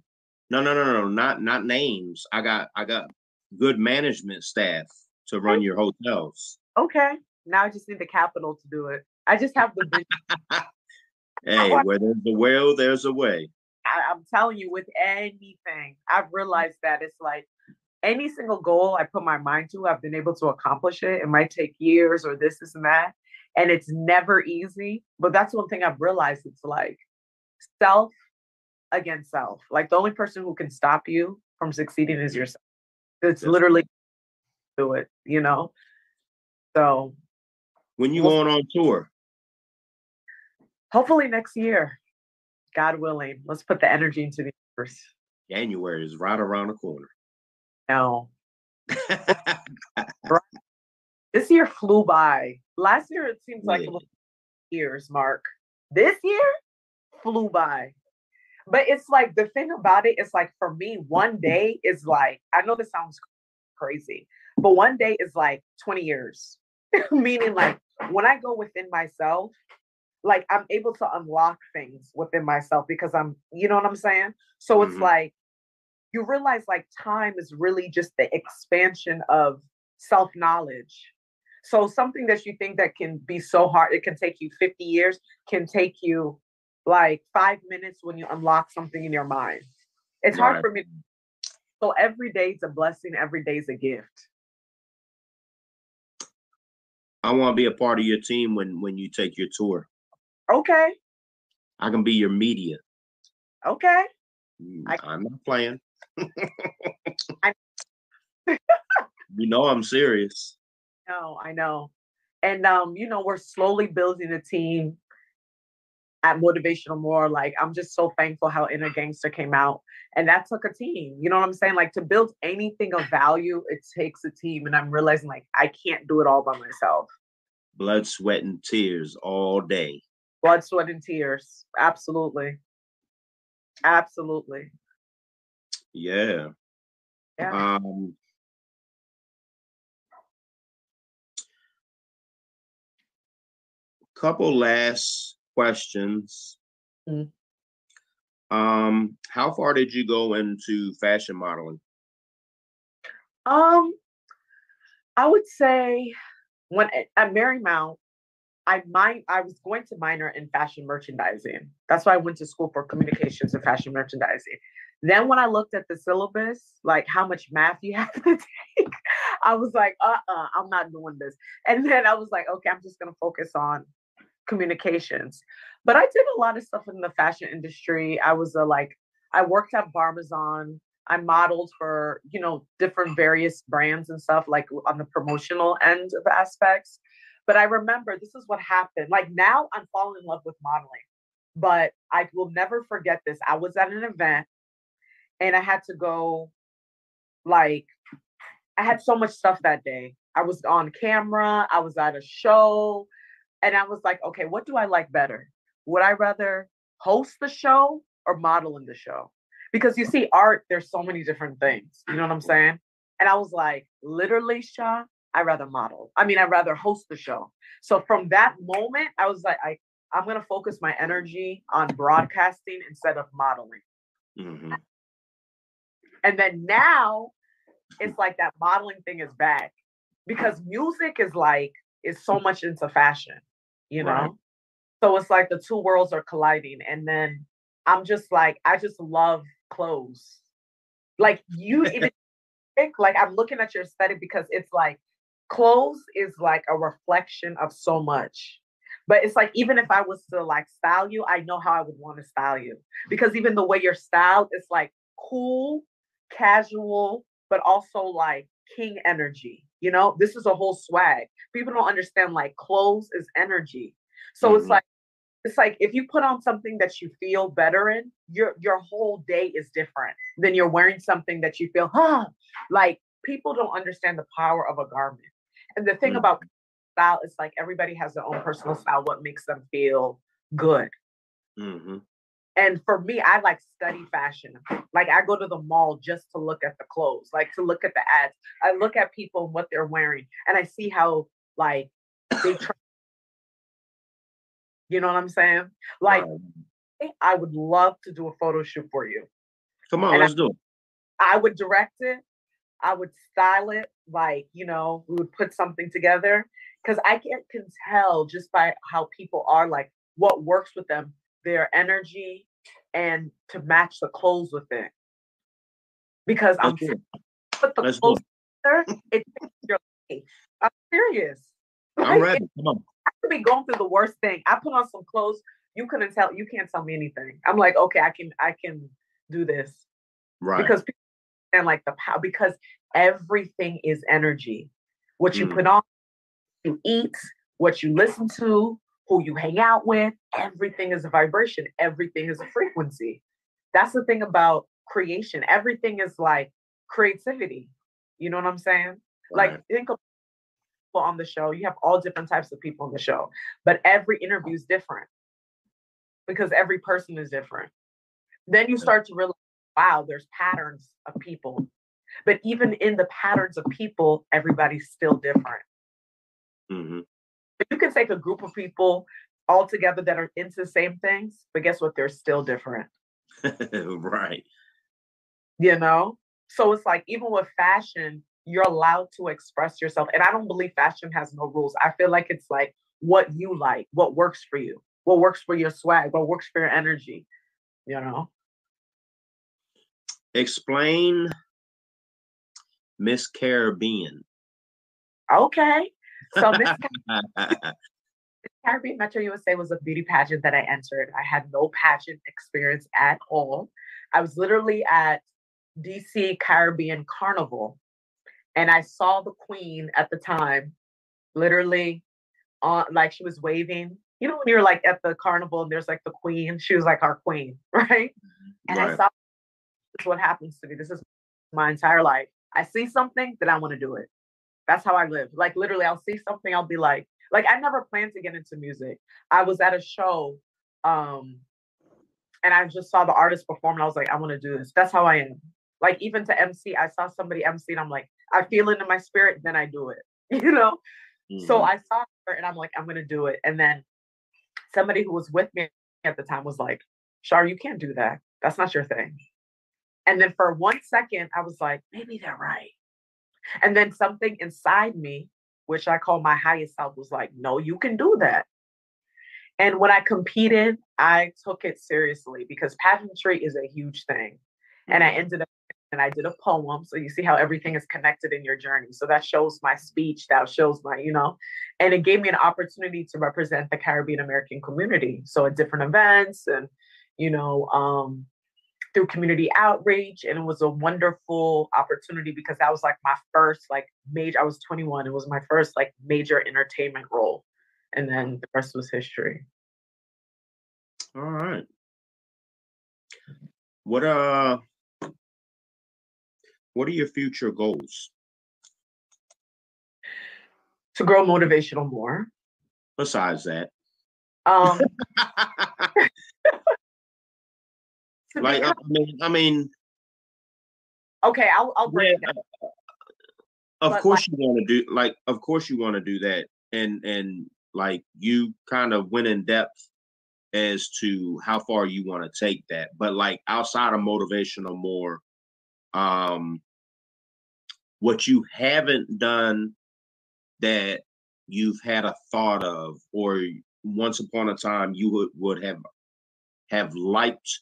No, no, no, no, not not names. I got I got good management staff to oh run your hotels. Okay. Now I just need the capital to do it. I just have the vision. hey, where there's a will, there's a way. I, I'm telling you, with anything, I've realized that it's like any single goal I put my mind to, I've been able to accomplish it. It might take years or this, this, and that. And it's never easy. But that's one thing I've realized it's like self against self. Like the only person who can stop you from succeeding is yourself. It's literally do it, you know? So when you going on tour? Hopefully next year. God willing. Let's put the energy into the universe. January is right around the corner. No. this year flew by. Last year it seems like yeah. years, Mark. This year flew by. But it's like the thing about it is like for me, one day is like, I know this sounds crazy, but one day is like 20 years. Meaning like when I go within myself, like I'm able to unlock things within myself because I'm, you know what I'm saying? So it's mm-hmm. like you realize like time is really just the expansion of self-knowledge. So something that you think that can be so hard, it can take you 50 years, can take you like five minutes when you unlock something in your mind. It's right. hard for me. So every day is a blessing, every day is a gift. I want to be a part of your team when when you take your tour. Okay. I can be your media. Okay. Mm, I, am not playing. You know I'm serious. No, I know. And um, you know, we're slowly building a team at Motivational More. Like, I'm just so thankful how Inner Gangster came out. And that took a team. You know what I'm saying? Like to build anything of value, it takes a team. And I'm realizing like I can't do it all by myself. Blood, sweat, and tears all day. Blood, sweat, and tears. Absolutely. Absolutely. Yeah. Yeah. Um, couple last questions. Mm. Um, how far did you go into fashion modeling? Um, I would say when at Marymount, I might I was going to minor in fashion merchandising. That's why I went to school for communications and fashion merchandising. Then when I looked at the syllabus, like how much math you have to take, I was like, uh-uh, I'm not doing this. And then I was like, okay, I'm just gonna focus on communications. But I did a lot of stuff in the fashion industry. I was a like I worked at Barbizon. I modeled for, you know, different various brands and stuff like on the promotional end of aspects. But I remember this is what happened. Like now I'm falling in love with modeling. But I will never forget this. I was at an event and I had to go like I had so much stuff that day. I was on camera, I was at a show, and I was like, okay, what do I like better? Would I rather host the show or model in the show? Because you see, art, there's so many different things. You know what I'm saying? And I was like, literally, Shaw, I rather model. I mean, I'd rather host the show. So from that moment, I was like, I, I'm gonna focus my energy on broadcasting instead of modeling. Mm-hmm. And then now it's like that modeling thing is back because music is like is so much into fashion, you know. Right. So it's like the two worlds are colliding. And then I'm just like, I just love clothes. Like you even like I'm looking at your aesthetic because it's like clothes is like a reflection of so much. But it's like even if I was to like style you, I know how I would want to style you. Because even the way you're styled is like cool, casual, but also like king energy. You know, this is a whole swag. People don't understand like clothes is energy. So mm-hmm. it's like it's like if you put on something that you feel better in, your your whole day is different than you're wearing something that you feel, huh? Like people don't understand the power of a garment. And the thing mm-hmm. about style is like everybody has their own personal style, what makes them feel good. Mm-hmm. And for me, I like study fashion. Like I go to the mall just to look at the clothes, like to look at the ads. I look at people and what they're wearing, and I see how like they try you know what I'm saying? Like, eh, I would love to do a photo shoot for you. Come on, and let's I, do it. I would direct it. I would style it. Like, you know, we would put something together because I can, can tell just by how people are like what works with them, their energy, and to match the clothes with it. Because I'm put the clothes together, it your life. I'm serious. I'm ready. Come on. I could be going through the worst thing. I put on some clothes. You couldn't tell. You can't tell me anything. I'm like, okay, I can. I can do this. Right. Because people and like the power. Because everything is energy. What you mm. put on, you eat, what you listen to, who you hang out with, everything is a vibration. Everything is a frequency. That's the thing about creation. Everything is like creativity. You know what I'm saying? Right. Like think of people on the show. You have all different types of people on the show, but every interview is different because every person is different. Then you start to realize, wow, there's patterns of people. But even in the patterns of people, everybody's still different. Mm-hmm. You can take a group of people all together that are into the same things, but guess what? They're still different. right. You know? So it's like even with fashion, you're allowed to express yourself. And I don't believe fashion has no rules. I feel like it's like what you like, what works for you, what works for your swag, what works for your energy, you know? Explain Miss Caribbean. Okay. So Miss Caribbean Metro USA was a beauty pageant that I entered. I had no pageant experience at all. I was literally at DC Caribbean Carnival and I saw the queen at the time, literally on like she was waving. You know, when you're like at the carnival and there's like the queen, she was like our queen, right? Mm-hmm. And right. I saw this is what happens to me. This is my entire life. I see something, then I want to do it. That's how I live. Like literally, I'll see something, I'll be like, like I never planned to get into music. I was at a show, um, and I just saw the artist perform, and I was like, I want to do this. That's how I am. Like even to MC, I saw somebody MC, and I'm like, I feel it in my spirit, then I do it. You know. Mm-hmm. So I saw her, and I'm like, I'm gonna do it. And then somebody who was with me at the time was like, Shar, you can't do that. That's not your thing. And then for one second, I was like, maybe they're right. And then something inside me, which I call my highest self, was like, no, you can do that. And when I competed, I took it seriously because pageantry is a huge thing. And I mm-hmm. ended up and I did a poem. So you see how everything is connected in your journey. So that shows my speech, that shows my, you know, and it gave me an opportunity to represent the Caribbean American community. So at different events and, you know, um, through community outreach and it was a wonderful opportunity because that was like my first like major i was 21 it was my first like major entertainment role and then the rest was history. All right what uh what are your future goals? To grow motivational more. Besides that. Um like I mean, I mean. Okay, I'll I'll break yeah, it Of but course, like, you want to do like. Of course, you want to do that, and and like you kind of went in depth as to how far you want to take that. But like outside of motivational more, um, what you haven't done that you've had a thought of, or once upon a time you would, would have have liked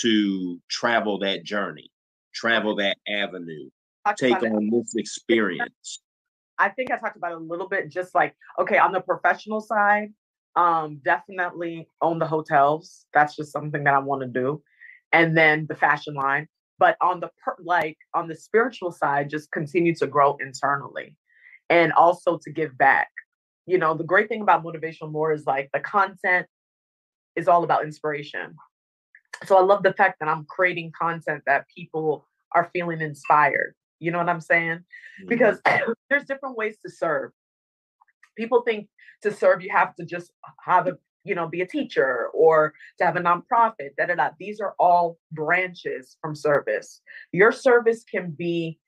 to travel that journey, travel that avenue, take on this experience? I think I talked about it a little bit, just like, okay, on the professional side, um, definitely own the hotels. That's just something that I want to do. And then the fashion line. But on the per- like on the spiritual side, just continue to grow internally and also to give back. You know, the great thing about motivational more is like the content is all about inspiration so I love the fact that I'm creating content that people are feeling inspired. You know what I'm saying? Mm-hmm. Because there's different ways to serve. People think to serve you have to just have a you know be a teacher or to have a nonprofit. Da da da. These are all branches from service. Your service can be,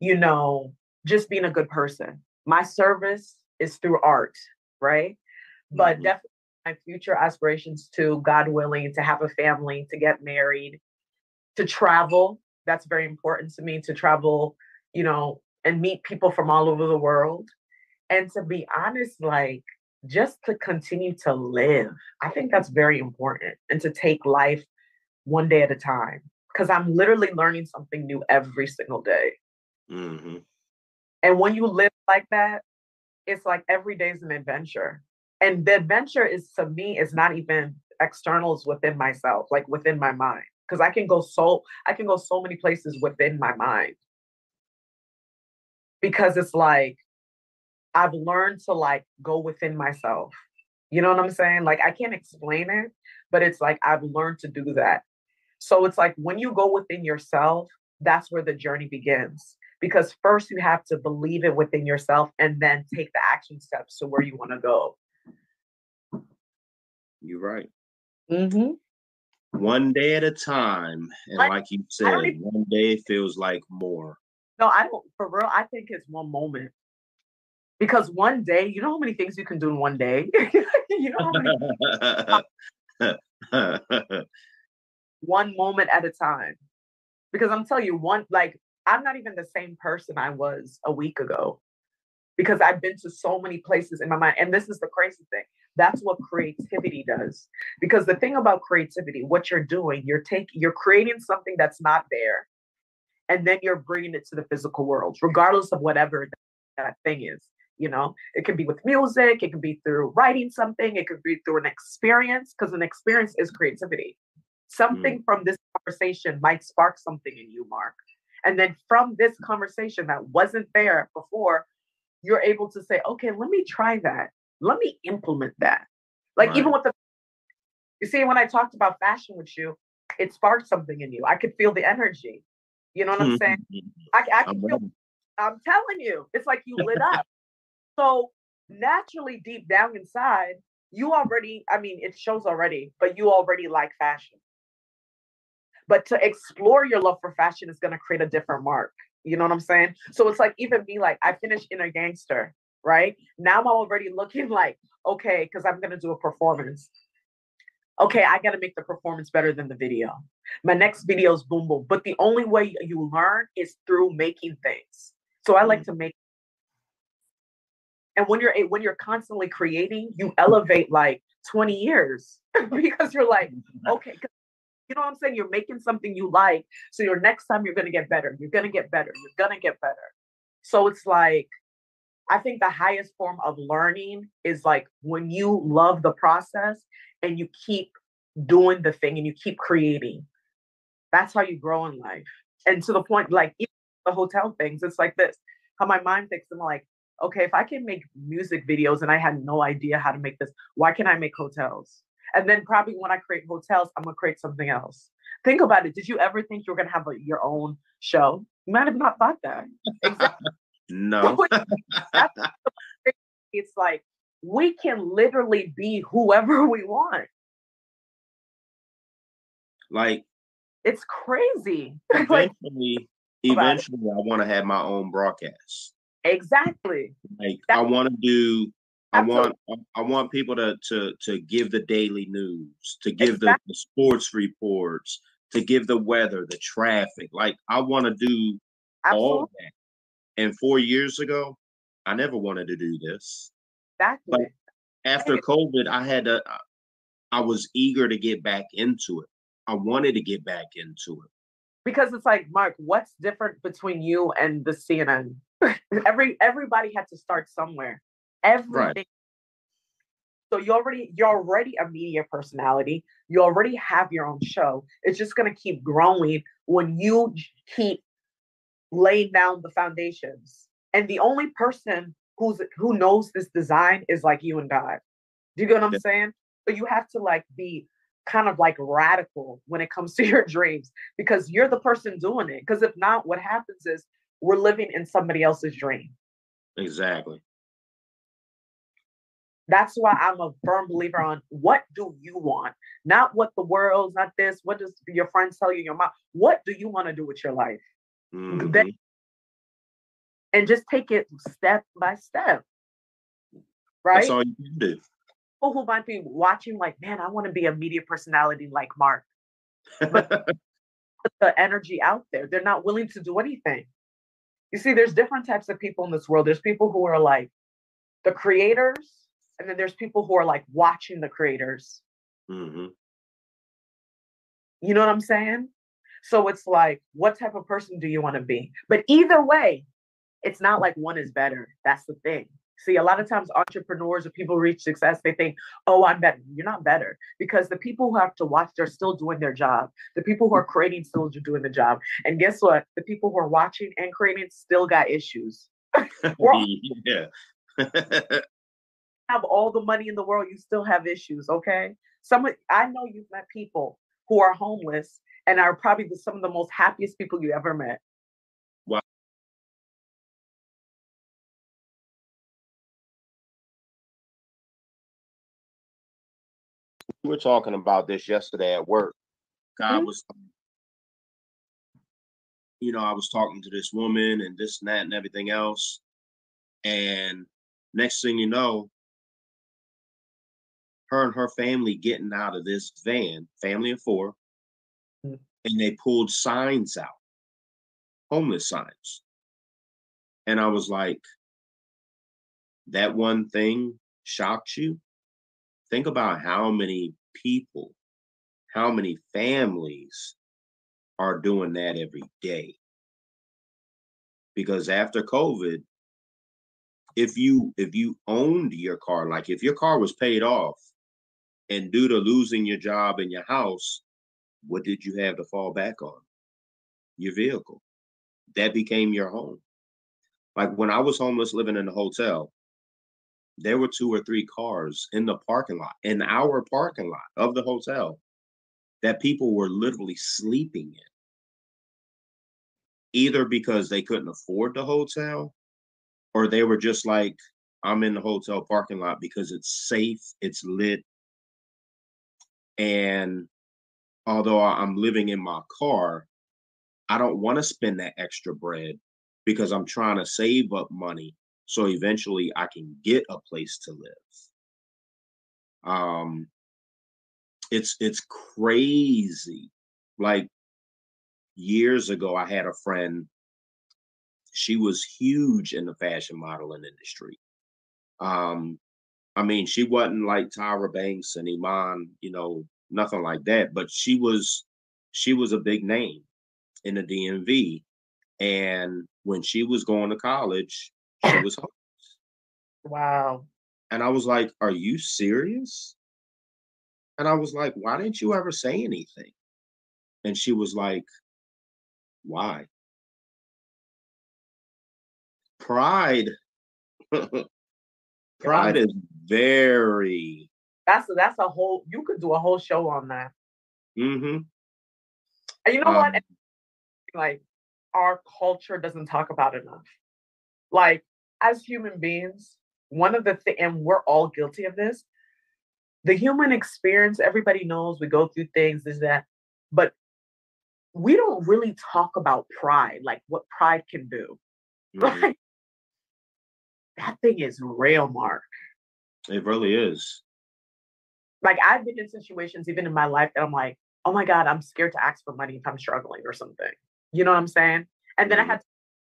you know, just being a good person. My service is through art, right? But mm-hmm. definitely my future aspirations to, God willing, to have a family, to get married, to travel. That's very important to me to travel, you know, and meet people from all over the world. And to be honest, like just to continue to live, I think that's very important and to take life one day at a time because I'm literally learning something new every single day. Mm-hmm. And when you live like that, it's like every day is an adventure. And the adventure is to me is not even externals within myself, like within my mind. Because I can go so I can go so many places within my mind. Because it's like I've learned to like go within myself. You know what I'm saying? Like I can't explain it, but it's like I've learned to do that. So it's like when you go within yourself, that's where the journey begins. Because first you have to believe it within yourself and then take the action steps to where you want to go. You're right. Mm-hmm. One day at a time. And Like, like you said, even- one day feels like more. No, I don't. For real, I think it's one moment. Because one day, you know how many things you can do in one day. you know how many one moment at a time. Because I'm telling you, one like I'm not even the same person I was a week ago. Because I've been to so many places in my mind. And this is the crazy thing. That's what creativity does. Because the thing about creativity, what you're doing, you're taking you're creating something that's not there. And then you're bringing it to the physical world, regardless of whatever that thing is. You know, it can be with music, it can be through writing something, it could be through an experience, because an experience is creativity mm-hmm. something from this conversation might spark something in you, Mark. And then from this conversation that wasn't there before, you're able to say, okay, let me try that. Let me implement that. Like even with the, you see, when I talked about fashion with you, it sparked something in you. I could feel the energy. You know what I'm saying? Mm-hmm. I, I can feel. I'm telling you, it's like you lit up. So naturally, deep down inside, you already, I mean, it shows already, but you already like fashion. But to explore your love for fashion is going to create a different mark. You know what I'm saying? So it's like even me, like I finished Inner Gangster, right? Now I'm already looking like, okay, because I'm going to do a performance. Okay, I got to make the performance better than the video. My next video is boom boom. But the only way you learn is through making things. So I like mm. to make. And when you're a- when you're constantly creating, you elevate like 20 years because you're like, okay, you know what I'm saying? You're making something you like. So your next time you're gonna get better. You're gonna get better. You're gonna get better. So it's like, I think the highest form of learning is like when you love the process and you keep doing the thing and you keep creating. That's how you grow in life. And to the point, like the hotel things, it's like this. How my mind thinks, I'm like, okay, if I can make music videos and I had no idea how to make this, why can't I make hotels? And then probably when I create hotels, I'm gonna create something else. Think about it. Did you ever think you were gonna have a, your own show? You might have not thought that. Exactly. No. it's like we can literally be whoever we want. like It's crazy. eventually, it. eventually I want to have my own broadcast. exactly. Like I want to do I Absolutely. want I want people to to to give the daily news, to give the, Exactly. the sports reports, to give the weather, the traffic. Like I want to do all that. And four years ago, I never wanted to do this. Exactly. After COVID, I had to. I was eager to get back into it. I wanted to get back into it. because it's like mark what's different between you and the cnn every everybody had to start somewhere everything so you already you're already a media personality. You already have your own show. It's just going to keep growing when you keep laying down the foundations. And the only person who's who knows this design is like you and god. Do you get what i'm Yeah. saying? So you have to like be kind of like radical when it comes to your dreams because you're the person doing it. Because if not what happens is we're living in somebody else's dream. Exactly. That's why I'm a firm believer on what do you want? Not what the world's not this. What does your friends tell you, your mom? What do you want to do with your life? Mhm. Then- and just take it step by step. Right? That's all you can do. People who might be watching, like, man, I want to be a media personality like Mark. Put the energy out there. They're not willing to do anything. You see, there's different types of people in this world. There's people who are like, the creators, and then there's people who are like watching the creators. Mm-hmm. You know what I'm saying? So it's like, what type of person do you want to be? But either way, it's not like one is better. That's the thing. See, a lot of times entrepreneurs or people reach success, they think, oh, I'm better. You're not better because the people who have to watch, they're still doing their job. The people who are creating still are doing the job. And guess what? The people who are watching and creating still got issues. yeah. have all the money in the world, you still have issues, okay? Some I know you've met people who are homeless and are probably the, some of the most happiest people you ever met. Wow. We were talking about this yesterday at work. God Mhm. was, you know, I was talking to this woman and this and that and everything else. And next thing you know, her and her family getting out of this van, family of four, Mm. and they pulled signs out, homeless signs. And I was like, that one thing shocked you? Think about how many people, how many families are doing that every day. Because after COVID, if you if you owned your car, like if your car was paid off, and due to losing your job and your house, what did you have to fall back on? Your vehicle. That became your home. Like when I was homeless living in a hotel, there were two or three cars in the parking lot, in our parking lot of the hotel, that people were literally sleeping in. Either because they couldn't afford the hotel, or they were just like, I'm in the hotel parking lot because it's safe, it's lit, and although I'm living in my car, I don't want to spend that extra bread because I'm trying to save up money so eventually I can get a place to live. Um it's it's crazy. Like years ago I had a friend she was huge in the fashion modeling industry. Um I mean, she wasn't like Tyra Banks and Iman, you know, nothing like that, but she was she was a big name in the DMV. And when she was going to college, she was home. Wow. And I was like, Are you serious? And I was like, Why didn't you ever say anything? And she was like, Why? Pride. Pride is very That's a, that's a whole you could do a whole show on that. Mm-hmm. And you know what? Um, Like our culture doesn't talk about enough. Like as human beings, one of the things, and we're all guilty of this. The human experience, everybody knows we go through things, is that, but we don't really talk about pride, like what pride can do. mhm. Like that thing is real, Mark. It really is. Like I've been in situations even in my life that I'm like, oh my God, I'm scared to ask for money if I'm struggling or something. You know what I'm saying? And then I Mhm. had to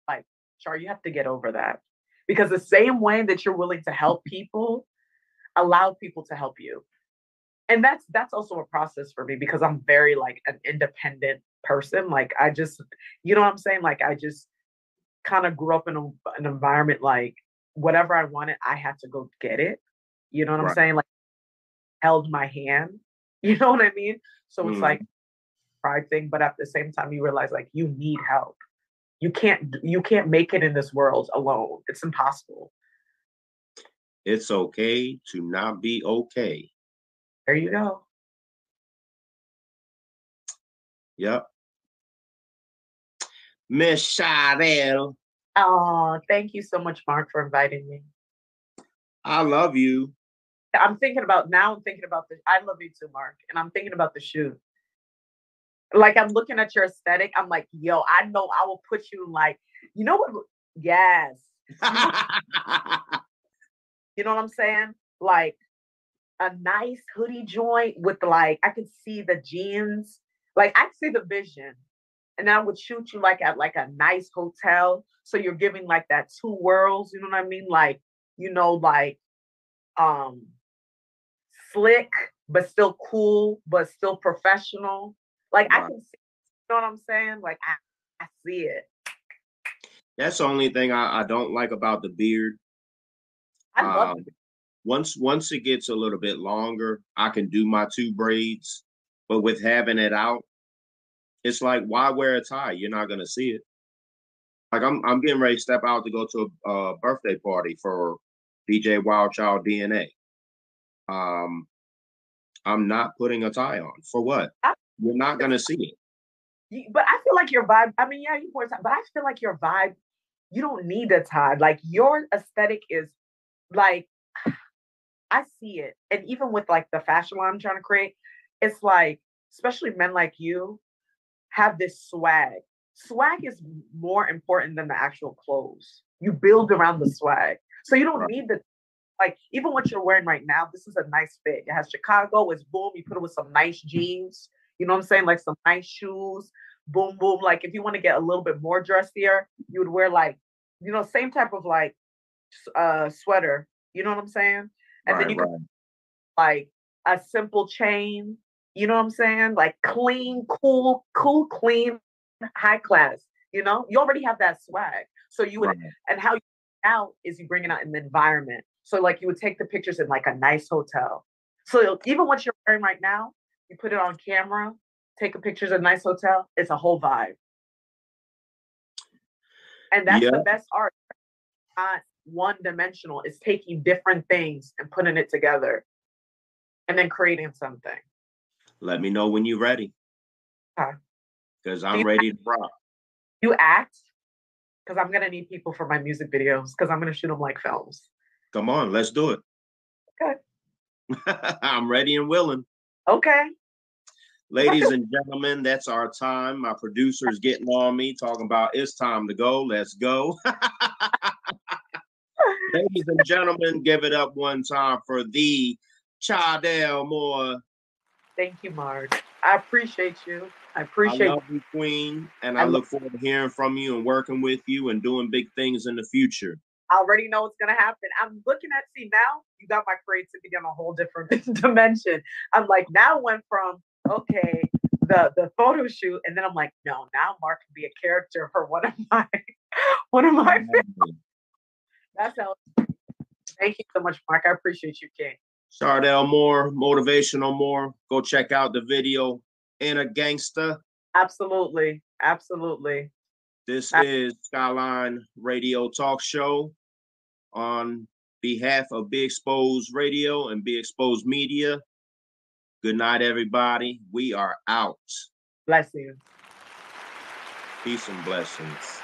like, Char, you have to get over that. Because the same way that you're willing to help people, allow people to help you. And that's that's also a process for me because I'm very like an independent person. Like I just, you know what I'm saying? Like I just kind of grew up in a, an environment like whatever I wanted, I had to go get it. You know what I'm saying? Like held my hand. You know what I mean? So it's Mhm. like pride thing, but at the same time, you realize like you need help. You can't you can't make it in this world alone. It's impossible. It's okay to not be okay. There you go. Yep. Miss Shadell, Oh, thank you so much, Mark, for inviting me. I love you. I'm thinking about now. I'm thinking about the. I love you too, Mark, and I'm thinking about the shoot. Like I'm looking at your aesthetic. I'm like, yo, I know I will put you in like, you know what? Yes, you know what I'm saying? Like a nice hoodie joint with like I could see the jeans. Like I see the vision. And I would shoot you like at like a nice hotel. So you're giving like that two worlds, you know what I mean? Like you know, like um slick, but still cool, but still professional. Like I can see, you know what I'm saying? Like I, I see it. That's the only thing I, I don't like about the beard. I love Um, once once it gets a little bit longer, I can do my two braids. But with having it out, it's like why wear a tie? You're not gonna see it. Like I'm I'm getting ready to step out to go to a, a birthday party for DJ Wildchild DNA. Um, I'm not putting a tie on. For what? I- You're not gonna see it. But I feel like your vibe. I mean, yeah, you wore a tie, but I feel like your vibe. You don't need a tie. Like your aesthetic is like I see it, and even with like the fashion line I'm trying to create, it's like especially men like you have this swag. Swag is more important than the actual clothes. You build around the swag, so you don't need the like even what you're wearing right now. This is a nice fit. It has Chicago. It's boom. You put it with some nice jeans. You know what I'm saying? Like some nice shoes. Boom, boom. Like if you want to get a little bit more dressier, you would wear like, you know, same type of like uh sweater. You know what I'm saying? And then Right, you can like a simple chain. You know what I'm saying? Like clean, cool, cool, clean, high class. You know, you already have that swag. So you would right. and how you out is you bring it out in the environment. So like you would take the pictures in like a nice hotel. So even what you're wearing right now, you put it on camera, take a pictures of a nice hotel. It's a whole vibe, and that's Yeah. the best art. Not one dimensional. It's taking different things and putting it together, and then creating something. Let me know when you're ready. Okay. Because Do I'm ready to rock. You act because I'm gonna need people for my music videos because I'm gonna shoot them like films. Come on, let's do it. Okay. I'm ready and willing. Okay. Ladies and gentlemen, that's our time. My producer's getting on me talking about it's time to go. Let's go. Ladies and gentlemen, give it up one time for the Chadell Moore. Thank you, Mark. I appreciate you. I I appreciate love you, Queen, and I I look forward to hearing from you and working with you and doing big things in the future. I already know what's gonna happen. I'm looking at see now you got my creativity on a whole different dimension. I'm like now went from okay the the photo shoot and then I'm like no now Mark can be a character for one of my one of my that's how thank you so much Mark. I appreciate you King. Chardell Moore, motivational more. Go check out the video. Inner Gangster. absolutely. Absolutely. This is Skyline Radio Talk Show on behalf of Be Exposed Radio and Be Exposed Media. Good night, everybody. We are out. Blessings. Peace and blessings.